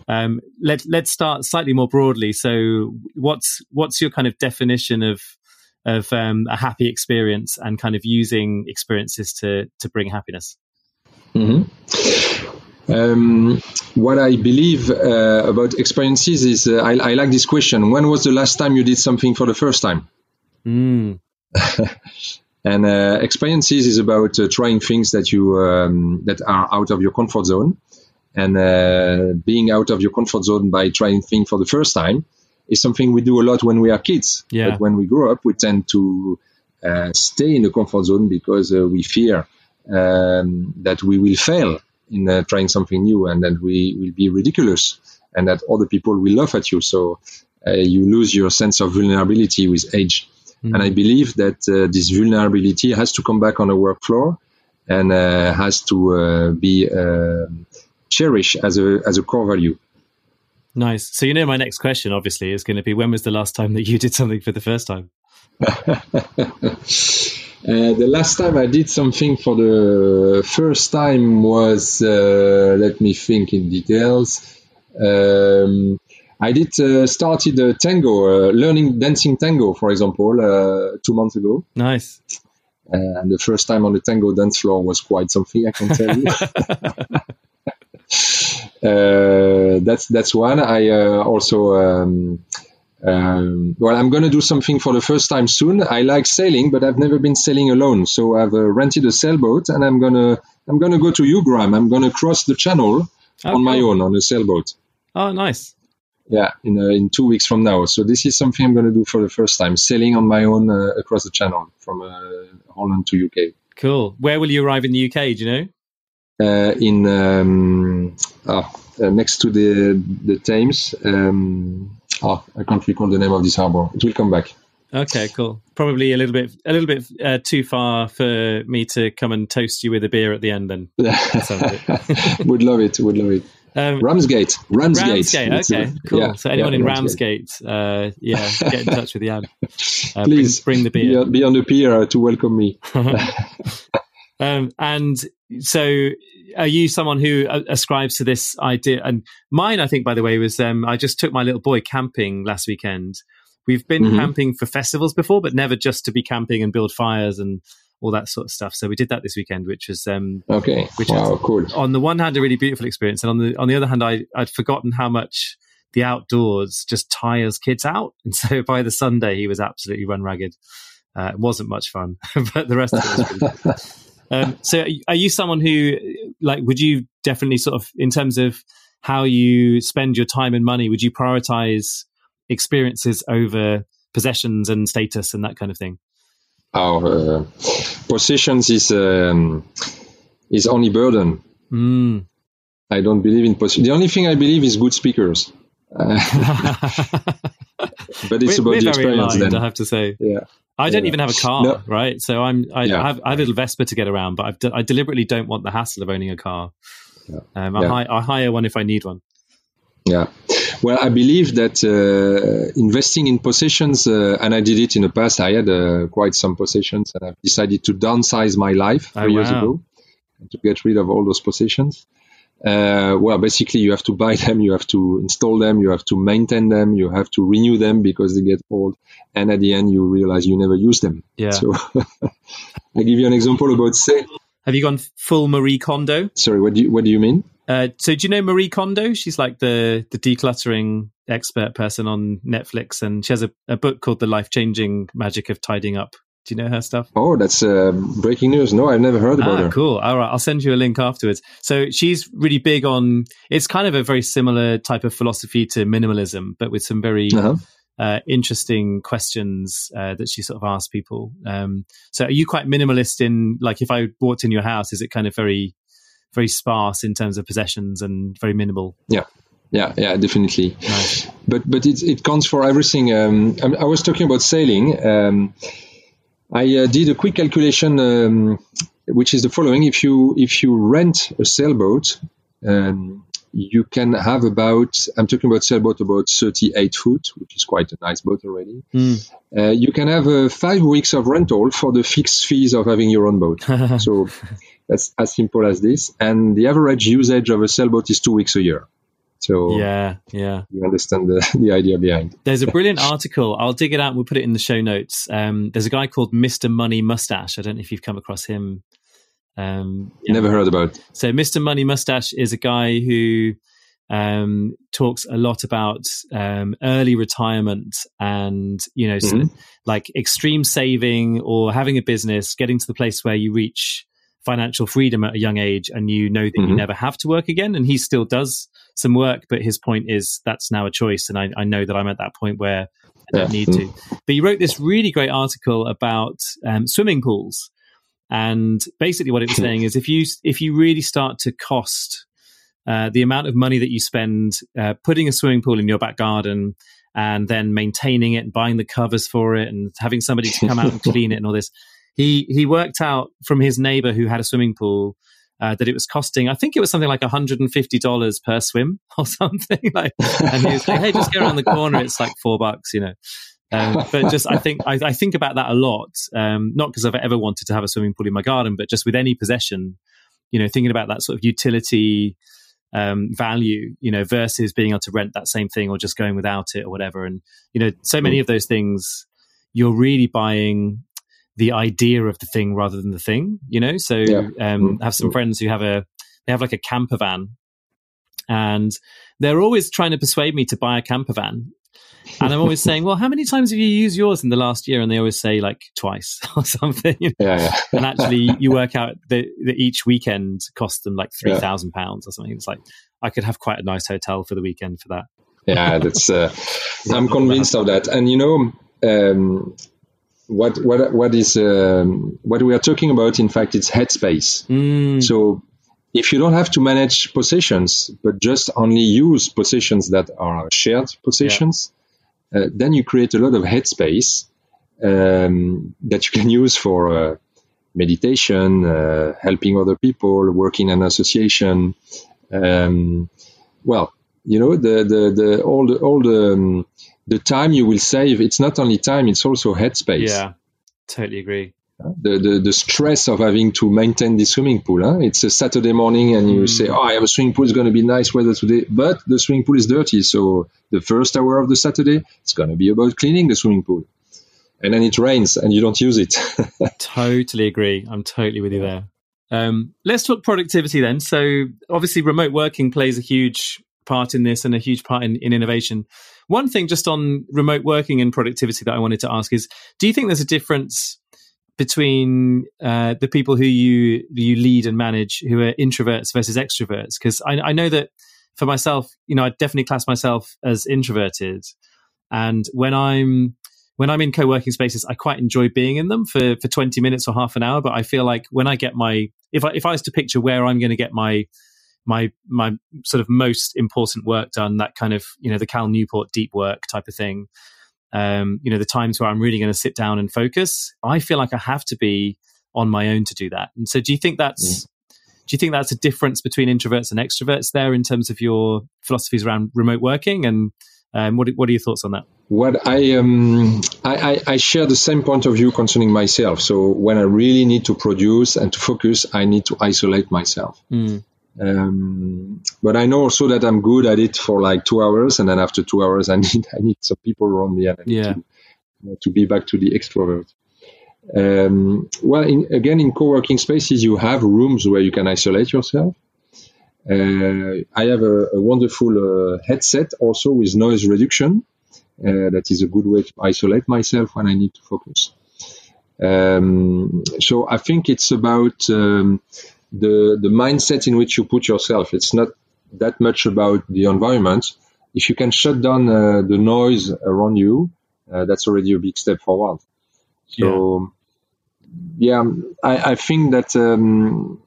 um, let let's start slightly more broadly. So what's what's your kind of definition of of um, a happy experience and kind of using experiences to to bring happiness? Mm-hmm. Um, what I believe uh, about experiences is uh, I, I, like this question. When was the last time you did something for the first time? Mm. <laughs> and uh, experiences is about uh, trying things that you um, that are out of your comfort zone, and uh, being out of your comfort zone by trying things for the first time is something we do a lot when we are kids. Yeah. But when we grow up, we tend to uh, stay in the comfort zone because we fear um, that we will fail in uh, trying something new and that we will be ridiculous and that other people will laugh at you. So uh, you lose your sense of vulnerability with age. Mm-hmm. And I believe that uh, this vulnerability has to come back on the work floor and uh, has to uh, be uh, cherished as a, as a core value. Nice. So you know, my next question obviously is going to be: When was the last time that you did something for the first time? <laughs> Uh, the last time I did something for the first time was, uh, let me think in details. Um, I did uh, started a tango, uh, learning dancing tango, for example, uh, two months ago. Nice. and the first time on the tango dance floor was quite something, I can tell you. <laughs> that's that's one. I also um, um, well, I'm going to do something for the first time soon. I like sailing, but I've never been sailing alone. So I've uh, rented a sailboat, and I'm gonna I'm gonna go to Ugram. I'm gonna cross the channel oh, on my own on a sailboat. Oh, nice. Yeah, in uh, in two weeks from now. So this is something I'm going to do for the first time, sailing on my own uh, across the channel from uh, Holland to UK. Cool. Where will you arrive in the UK? Do you know? Uh, in um, ah, uh, next to the the Thames. Um, oh, I can't recall the name of this harbor. It will come back. Okay, cool. Probably a little bit, a little bit uh, too far for me to come and toast you with a beer at the end. Then, <laughs> <laughs> <laughs> would love it. Would love it. Um, Ramsgate. Ramsgate. Ramsgate. Okay, uh, cool. Yeah, so anyone yeah, in Ramsgate, Ramsgate uh, yeah, get in touch with Yann. Uh, Please bring, bring, the beer. Be, be on the pier to welcome me. Um, and so are you someone who ascribes to this idea? And mine, I think, by the way, was um, I just took my little boy camping last weekend. We've been mm-hmm. camping for festivals before, but never just to be camping and build fires and all that sort of stuff. So we did that this weekend, which was um, okay. Which wow, was, cool. On the one hand, a really beautiful experience, and on the on the other hand, I I'd forgotten how much the outdoors just tires kids out, and so <laughs> by the Sunday he was absolutely run ragged. Uh, it wasn't much fun, <laughs> but the rest of it was. <laughs> Um, so, are you someone who, like, would you definitely sort of, in terms of how you spend your time and money, would you prioritize experiences over possessions and status and that kind of thing? Our uh, possessions is um, is only burden. Mm. I don't believe in possessions. The only thing I believe is good speakers. Uh, <laughs> <laughs> <laughs> but it's we're, about we're the experience. Aligned, then I have to say, yeah. I don't yeah. even have a car, no. right? So I'm I, yeah. I, have, I have a little Vespa to get around, but de- i deliberately don't want the hassle of owning a car. Yeah. Um, I, hi- I, hire one if I need one. Yeah. Well, I believe that uh, investing in possessions, uh, and I did it in the past. I had uh, quite some possessions, and I've decided to downsize my life three oh, years ago to get rid of all those possessions. Uh, well, basically, you have to buy <laughs> them, you have to install them, you have to maintain them, you have to renew them because they get old, and at the end, you realize you never use them. Yeah. So, <laughs> I give you an example about say. Have you gone full Marie Kondo? Sorry, what do you, what do you mean? Uh, so, do you know Marie Kondo? She's like the the decluttering expert person on Netflix, and she has a, a book called The Life Changing Magic of Tidying Up. Do you know her stuff? Oh, that's uh, breaking news. No, I've never heard about ah, her. Cool. All right, I'll send you a link afterwards. So she's really big on. It's kind of a very similar type of philosophy to minimalism, but with some very Uh-huh. uh, interesting questions uh, that she sort of asks people. Um, so, are you quite minimalist in like if I walked in your house, is it kind of very, very sparse in terms of possessions and very minimal? Yeah, yeah, yeah, definitely. Nice. But but it it counts for everything. Um, I, I was talking about sailing. Um, I uh, did a quick calculation, um, which is the following: if you if you rent a sailboat, um, you can have about I'm talking about sailboat about 38 foot, which is quite a nice boat already. Mm. Uh, you can have uh, five weeks of rental for the fixed fees of having your own boat. <laughs> so that's as simple as this. And the average usage of a sailboat is two weeks a year. So yeah, yeah. you understand the, <laughs> the idea behind. There's a brilliant <laughs> article. I'll dig it out and we'll put it in the show notes. Um, there's a guy called Mr. Money Mustache. I don't know if you've come across him. Um, yeah. Never heard about. So Mr. Money Mustache is a guy who um, talks a lot about um, early retirement and you know, so Mhm. like extreme saving or having a business, getting to the place where you reach financial freedom at a young age and you know that you Mhm. never have to work again. And he still does some work, but his point is that's now a choice. And I, I know that I'm at that point where I don't Yeah. need to. But he wrote this really great article about um, swimming pools. And basically, what it was saying is if you if you really start to cost uh, the amount of money that you spend uh, putting a swimming pool in your back garden and then maintaining it and buying the covers for it and having somebody to come out and <laughs> clean it and all this, he he worked out from his neighbor who had a swimming pool uh, that it was costing. I think it was something like one hundred and fifty dollars per swim <laughs> or something. like, and he was like, "Hey, just go around the corner. It's like four bucks, you know." Um, but just I think I, I think about that a lot. Um, not because I've ever wanted to have a swimming pool in my garden, but just with any possession, you know, thinking about that sort of utility um, value, you know, versus being able to rent that same thing or just going without it or whatever. And you know, so many of those things, you're really buying the idea of the thing rather than the thing. You know, so Yeah. um, I have some Mm. friends who have a they have like a camper van, and they're always trying to persuade me to buy a camper van. And I'm always saying, well, how many times have you used yours in the last year? And they always say like twice <laughs> or something. you <laughs> know? Yeah, yeah. And actually, you work out that, that each weekend costs them like three thousand pounds or something. It's like I could have quite a nice hotel for the weekend for that. yeah, that's. Uh, <laughs> I'm convinced of that, and you know, um, what what what is um, what we are talking about? In fact, it's headspace. Mm, So, if you don't have to manage positions but just only use positions that are shared possessions, uh, then you create a lot of headspace um, that you can use for uh, meditation, uh, helping other people, working in an association. Um, well, you know, the, the, the, all the, all the, um, the time you will save, it's not only time, it's also headspace yeah, totally agree. the, the, the stress of having to maintain the swimming pool. Huh? It's a Saturday morning and you Mm. say, oh, I have a swimming pool, it's going to be nice weather today, but the swimming pool is dirty. So the first hour of the Saturday, it's going to be about cleaning the swimming pool. And then it rains and you don't use it. <laughs> Totally agree. I'm totally with you there. Um, let's talk productivity then. So obviously, remote working plays a huge part in this and a huge part in, in innovation. One thing just on remote working and productivity that I wanted to ask is: Do you think there's a difference between uh, the people who you you lead and manage who are introverts versus extroverts? Because I, I know that for myself, you know, I definitely class myself as introverted, and when I'm when I'm in co-working spaces, I quite enjoy being in them for for 20 minutes or half an hour. But I feel like when I get my if I if I was to picture where I'm going to get my my my sort of most important work done, that kind of you know the Cal Newport deep work type of thing. Um, you know the times where I'm really going to sit down and focus. I feel like I have to be on my own to do that. And so, do you think that's do you think that's a difference between introverts and extroverts there in terms of your philosophies around remote working? And um, what what are your thoughts on that? what I, um, I, I, I share the same point of view concerning myself. So when I really need to produce and to focus, I need to isolate myself. Mm. Um, but I know also that I'm good at it for like two hours, and then after two hours, <laughs> I need I need some people around me, and Yeah. to, you know, to be back to the extrovert. Um, well, in, again, in co-working spaces, you have rooms where you can isolate yourself. Uh, I have a, a wonderful uh, headset also with noise reduction. Uh, that is a good way to isolate myself when I need to focus. Um, so I think it's about um, the the mindset in which you put yourself. It's not that much about the environment. If you can shut down uh, the noise around you, uh, that's already a big step forward. So, yeah, I, I think that um,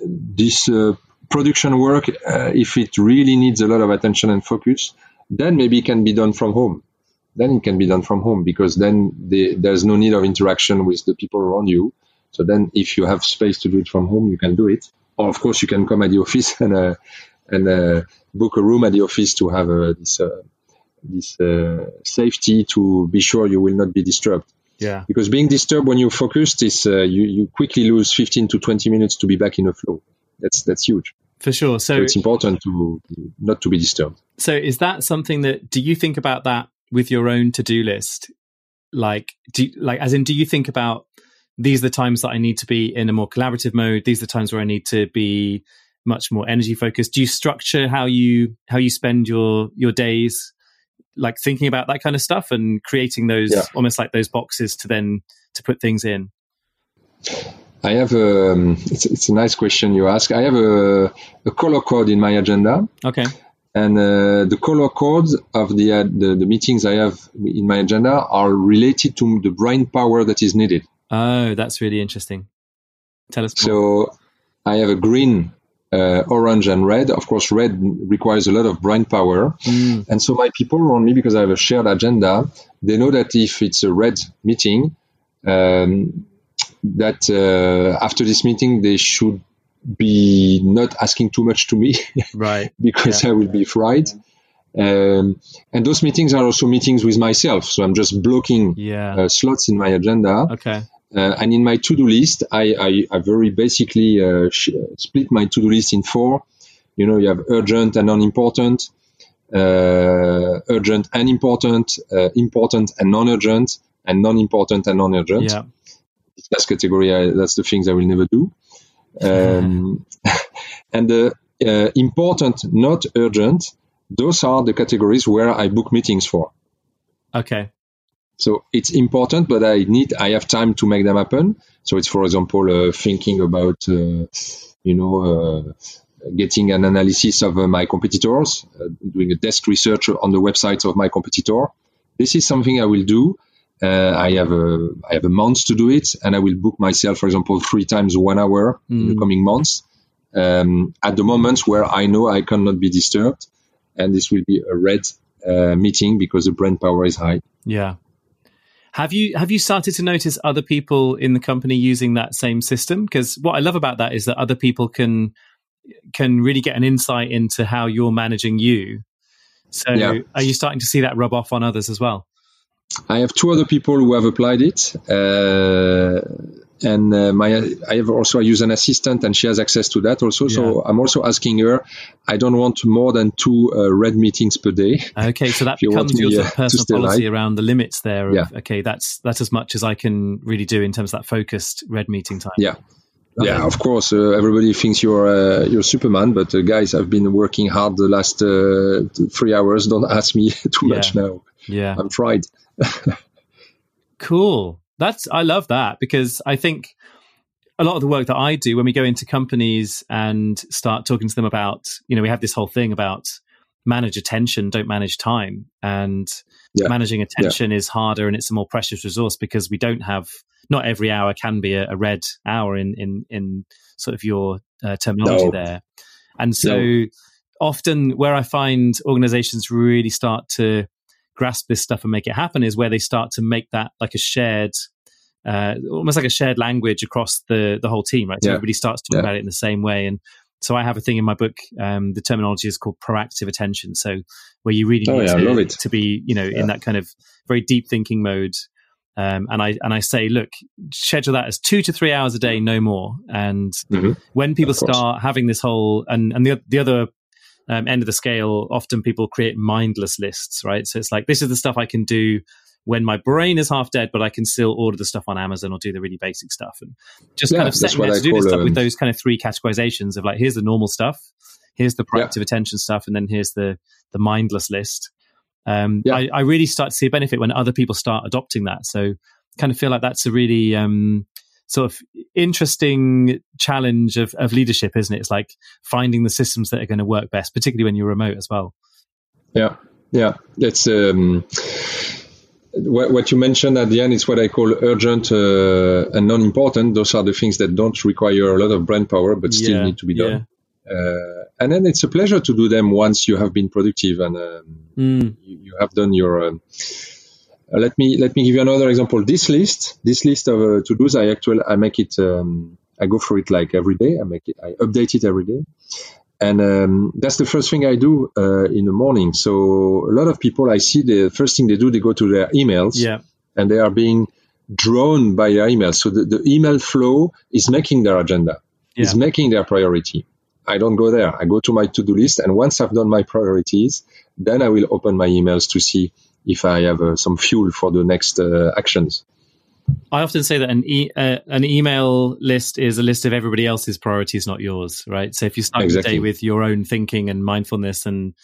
this uh, production work, uh, if it really needs a lot of attention and focus, then maybe it can be done from home. Then it can be done from home because then the, there's no need of interaction with the people around you. So then, if you have space to do it from home, you can do it. Or of course, you can come at the office <laughs> and uh, and uh, book a room at the office to have uh, this uh, this uh, safety to be sure you will not be disturbed Yeah. because being disturbed when you're focused is uh, you, you quickly lose 15 to 20 minutes to be back in the flow that's that's huge For sure. so So it's important to not to be disturbed So is that something that do you think about that with your own to-do list? Like do like as in do you think about these are the times that I need to be in a more collaborative mode, these are the times where I need to be much more energy focused. Do you structure how you how you spend your your days like thinking about that kind of stuff and creating those Yeah. almost like those boxes to then to put things in? i have a um, it's, it's a nice question you ask i have a, a color code in my agenda Okay. and uh, the color codes of the, uh, the the meetings i have in my agenda are related to the brain power that is needed Oh, that's really interesting. Tell us more. So I have a green, uh, orange, and red. Of course, red requires a lot of brain power. Mm, And so my people around me, because I have a shared agenda, they know that if it's a red meeting, um, that uh, after this meeting they should be not asking too much to me <laughs> right. because I will be fried. Um, and those meetings are also meetings with myself. So I'm just blocking Yeah. uh, slots in my agenda. okay. Uh, and in my to-do list, I, I, I very basically uh, sh- split my to-do list in four. You know, you have urgent and unimportant, uh, urgent and important, uh, important and non-urgent, and non-important and non-urgent. Yeah. Last category, I, that's the things I will never do. Um, <laughs> and the uh, important, not urgent, those are the categories where I book meetings for. Okay. So it's important, but I need, I have time to make them happen. So it's, for example, uh, thinking about, uh, you know, uh, getting an analysis of uh, my competitors, uh, doing a desk research on the websites of my competitor. This is something I will do. Uh, I have a, I have a month to do it, and I will book myself, for example, three times one hour in the Mm. coming months. Um, at the moments where I know I cannot be disturbed, and this will be a red uh, meeting because the brain power is high. Yeah. Have you have you started to notice other people in the company using that same system? Because what I love about that is that other people can can really get an insight into how you're managing you. So Yeah. are you starting to see that rub off on others as well? I have two other people who have applied it, uh, and uh, my I have also I use an assistant, and she has access to that also. So I'm also asking her. I don't want more than two uh, red meetings per day. Okay, so that you becomes your me, sort uh, of personal policy alive. around the limits there. Of, Yeah. Okay, that's that's as much as I can really do in terms of that focused red meeting time. Yeah. Okay. Yeah, of course. Uh, everybody thinks you're uh, you're Superman, but uh, guys, I've been working hard the last uh, three hours. Don't ask me <laughs> too much now. Yeah. I'm fried. <laughs> Cool. That's I love that because I think a lot of the work that I do when we go into companies and start talking to them about, you know, we have this whole thing about manage attention, don't manage time. And Yeah. managing attention is harder and it's a more precious resource because we don't have not every hour can be a, a red hour in in in sort of your uh, terminology No. there. And so often where I find organizations really start to grasp this stuff and make it happen is where they start to make that like a shared uh, almost like a shared language across the the whole team right so Yeah. everybody starts talking Yeah. about it in the same way and so I have a thing in my book. Um, the terminology is called proactive attention. So where you really Oh, need yeah, to, it. to be, you know, in that kind of very deep thinking mode. Um, and I and I say, look, schedule that as two to three hours a day, no more. And mm-hmm. when people start having this whole and and the the other um, end of the scale, often people create mindless lists, right? So it's like this is the stuff I can do when my brain is half dead, but I can still order the stuff on Amazon or do the really basic stuff, and just yeah, kind of setting out to do this stuff um, with those kind of three categorizations of like here's the normal stuff, here's the proactive yeah. attention stuff, and then here's the the mindless list. Um, yeah. I, I, really start to see a benefit when other people start adopting that. So, kind of feel like that's a really um, sort of interesting challenge of, of leadership, isn't it? It's like finding the systems that are going to work best, particularly when you're remote as well. Yeah, yeah, it's. Um, what, what you mentioned at the end is what I call urgent uh, and non-important. Those are the things that don't require a lot of brain power, but still yeah, need to be done. Yeah. Uh, and then it's a pleasure to do them once you have been productive and um, mm. you, you, have done your. Um, uh, let me let me give you another example. This list, this list of uh, to dos, I actually I make it. Um, I go through it like every day. I make it. I update it every day, and um, that's the first thing I do uh, in the morning. So a lot of people I see the first thing they do they go to their emails, yeah. and they are being drawn by their emails. So the, the email flow is making their agenda, yeah. is making their priority. I don't go there. I go to my to do list, and once I've done my priorities, then I will open my emails to see if I have uh, some fuel for the next uh, actions. I often say that an e- uh, an email list is a list of everybody else's priorities, not yours. Right. So if you start exactly. the day with your own thinking and mindfulness, and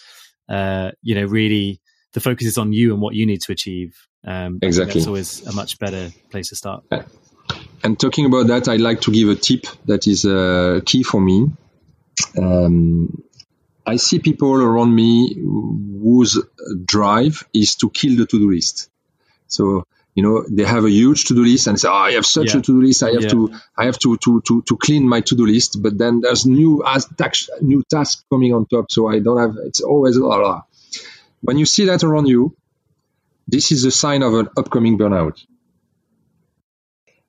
uh, you know, really the focus is on you and what you need to achieve. Um, exactly. That's always a much better place to start. And talking about that, I'd like to give a tip that is uh, key for me. Um, I see people around me whose drive is to kill the to-do list. So you know they have a huge to-do list and say, "Oh, I have such yeah. a to-do list. I have yeah. to, I have to, to, to, to clean my to-do list." But then there's new task, new task coming on top, so I don't have. It's always blah, blah. When you see that around you, this is a sign of an upcoming burnout.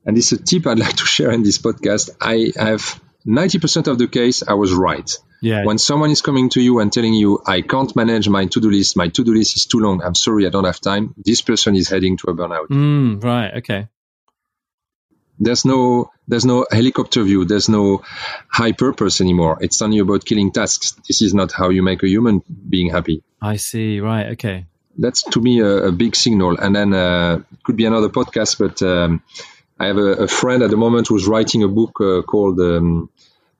And this is a tip I'd like to share in this podcast. I have 90% of the case I was right. Yeah. When someone is coming to you and telling you, I can't manage my to-do list, my to-do list is too long, I'm sorry, I don't have time, this person is heading to a burnout. Mm, right, okay. There's no there's no helicopter view, there's no high purpose anymore. It's only about killing tasks. This is not how you make a human being happy. I see, right, okay. That's to me a, a big signal. And then uh, could be another podcast, but um, I have a, a, friend at the moment who's writing a book uh, called um,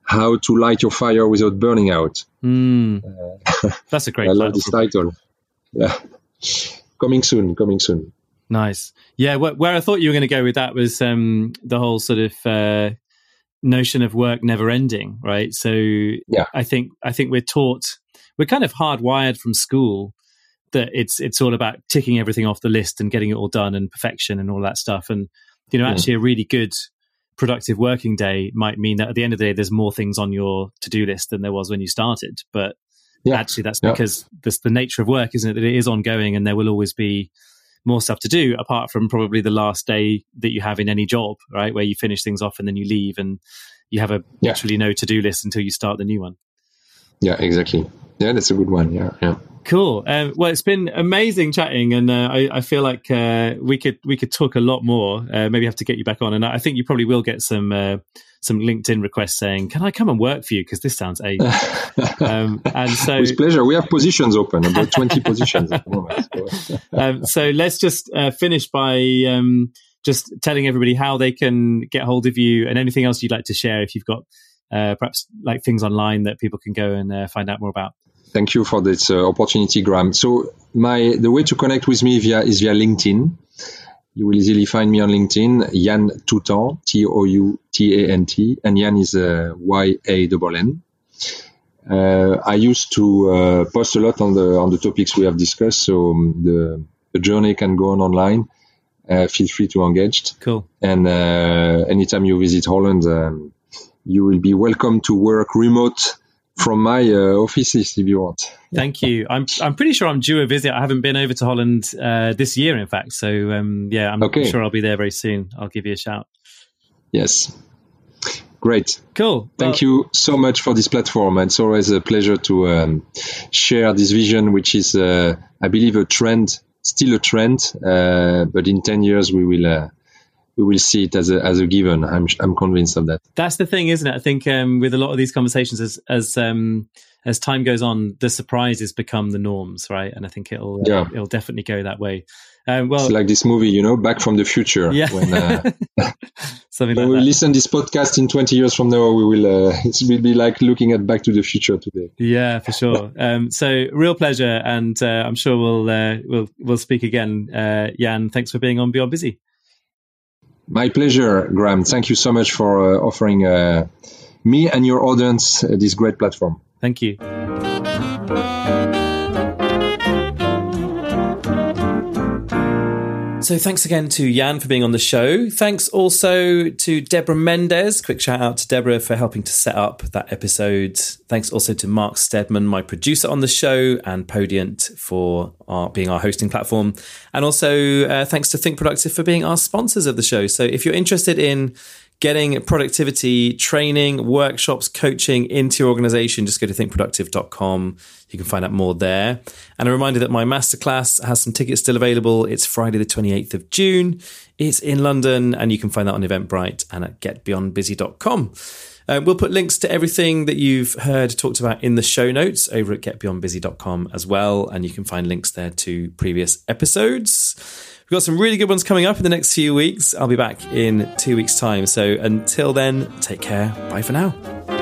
how to light your fire without burning out. Mm. Uh, <laughs> That's a great. I love this title. Yeah, coming soon. Coming soon. Nice. Yeah, wh- where I thought you were going to go with that was um, the whole sort of uh, notion of work never ending, right? So yeah, I think I think we're taught we're kind of hardwired from school that it's it's all about ticking everything off the list and getting it all done and perfection and all that stuff. And you know, actually, a really good productive working day might mean that at the end of the day, there's more things on your to do list than there was when you started. But yeah. actually, that's because this, the nature of work, isn't it? That it is ongoing and there will always be more stuff to do apart from probably the last day that you have in any job, right? Where you finish things off and then you leave and you have a yeah. literally no to do list until you start the new one. Yeah, exactly. Yeah, that's a good one. Yeah, yeah. Cool. Um, well, it's been amazing chatting, and uh, I, I, feel like uh, we could we could talk a lot more. Uh, maybe have to get you back on, and I think you probably will get some uh, some LinkedIn requests saying, "Can I come and work for you?" Because this sounds a. <laughs> um, and so, with pleasure, we have positions open, about twenty <laughs> positions at the moment. <laughs> um, so let's just uh, finish by um, just telling everybody how they can get hold of you, and anything else you'd like to share if you've got uh, perhaps like things online that people can go and find out more about thank you for this uh, opportunity, Graham. So my the way to connect with me via is via LinkedIn. You will easily find me on LinkedIn, Yann Toutant, T O U T A N T, and Yann is uh, Y A N N. Uh, I used to uh, post a lot on the on the topics we have discussed, so um, the the journey can go on online. Uh, feel free to engage. Cool. And uh, anytime you visit Holland, um, you will be welcome to work remote from my uh, offices if you want. Thank you. I'm I'm pretty sure I'm due a visit. I haven't been over to Holland uh, this year, in fact. So um, yeah, I'm okay. sure I'll be there very soon. I'll give you a shout. Yes. Great. Cool. Thank well, you so much for this platform. It's always a pleasure to um, share this vision, which is, uh, I believe, a trend still a trend, uh, but in 10 years we will uh, we will see it as a as a given. I'm I'm convinced of that. That's the thing, isn't it? I think um, with a lot of these conversations, as as um, as time goes on, the surprises become the norms, right? And I think it'll uh, yeah. it'll definitely go that way. Um, well, it's like this movie, you know, Back from the Future. Yeah. When, uh, <laughs> <laughs> Something when like we that. listen this podcast in 20 years from now, we will uh, it will be like looking at Back to the Future today. Yeah, for sure. <laughs> um, so real pleasure, and uh, I'm sure we'll uh, we'll we'll speak again. Uh, Yann, thanks for being on Beyond Busy. My pleasure, Graham. Thank you so much for uh, offering uh, me and your audience uh, this great platform. Thank you. So thanks again to Yann for being on the show. Thanks also to Deborah Mendez. Quick shout out to Deborah for helping to set up that episode. Thanks also to Mark Stedman, my producer on the show, and Podiant for our, being our hosting platform. And also uh, thanks to Think Productive for being our sponsors of the show. So if you're interested in getting productivity training, workshops, coaching into your organization, just go to thinkproductive.com. You can find out more there. And a reminder that my masterclass has some tickets still available. It's Friday, the 28th of June. It's in London, and you can find that on Eventbrite and at getbeyondbusy.com. Uh, we'll put links to everything that you've heard talked about in the show notes over at getbeyondbusy.com as well. And you can find links there to previous episodes. We've got some really good ones coming up in the next few weeks. I'll be back in two weeks' time. So until then, take care. Bye for now.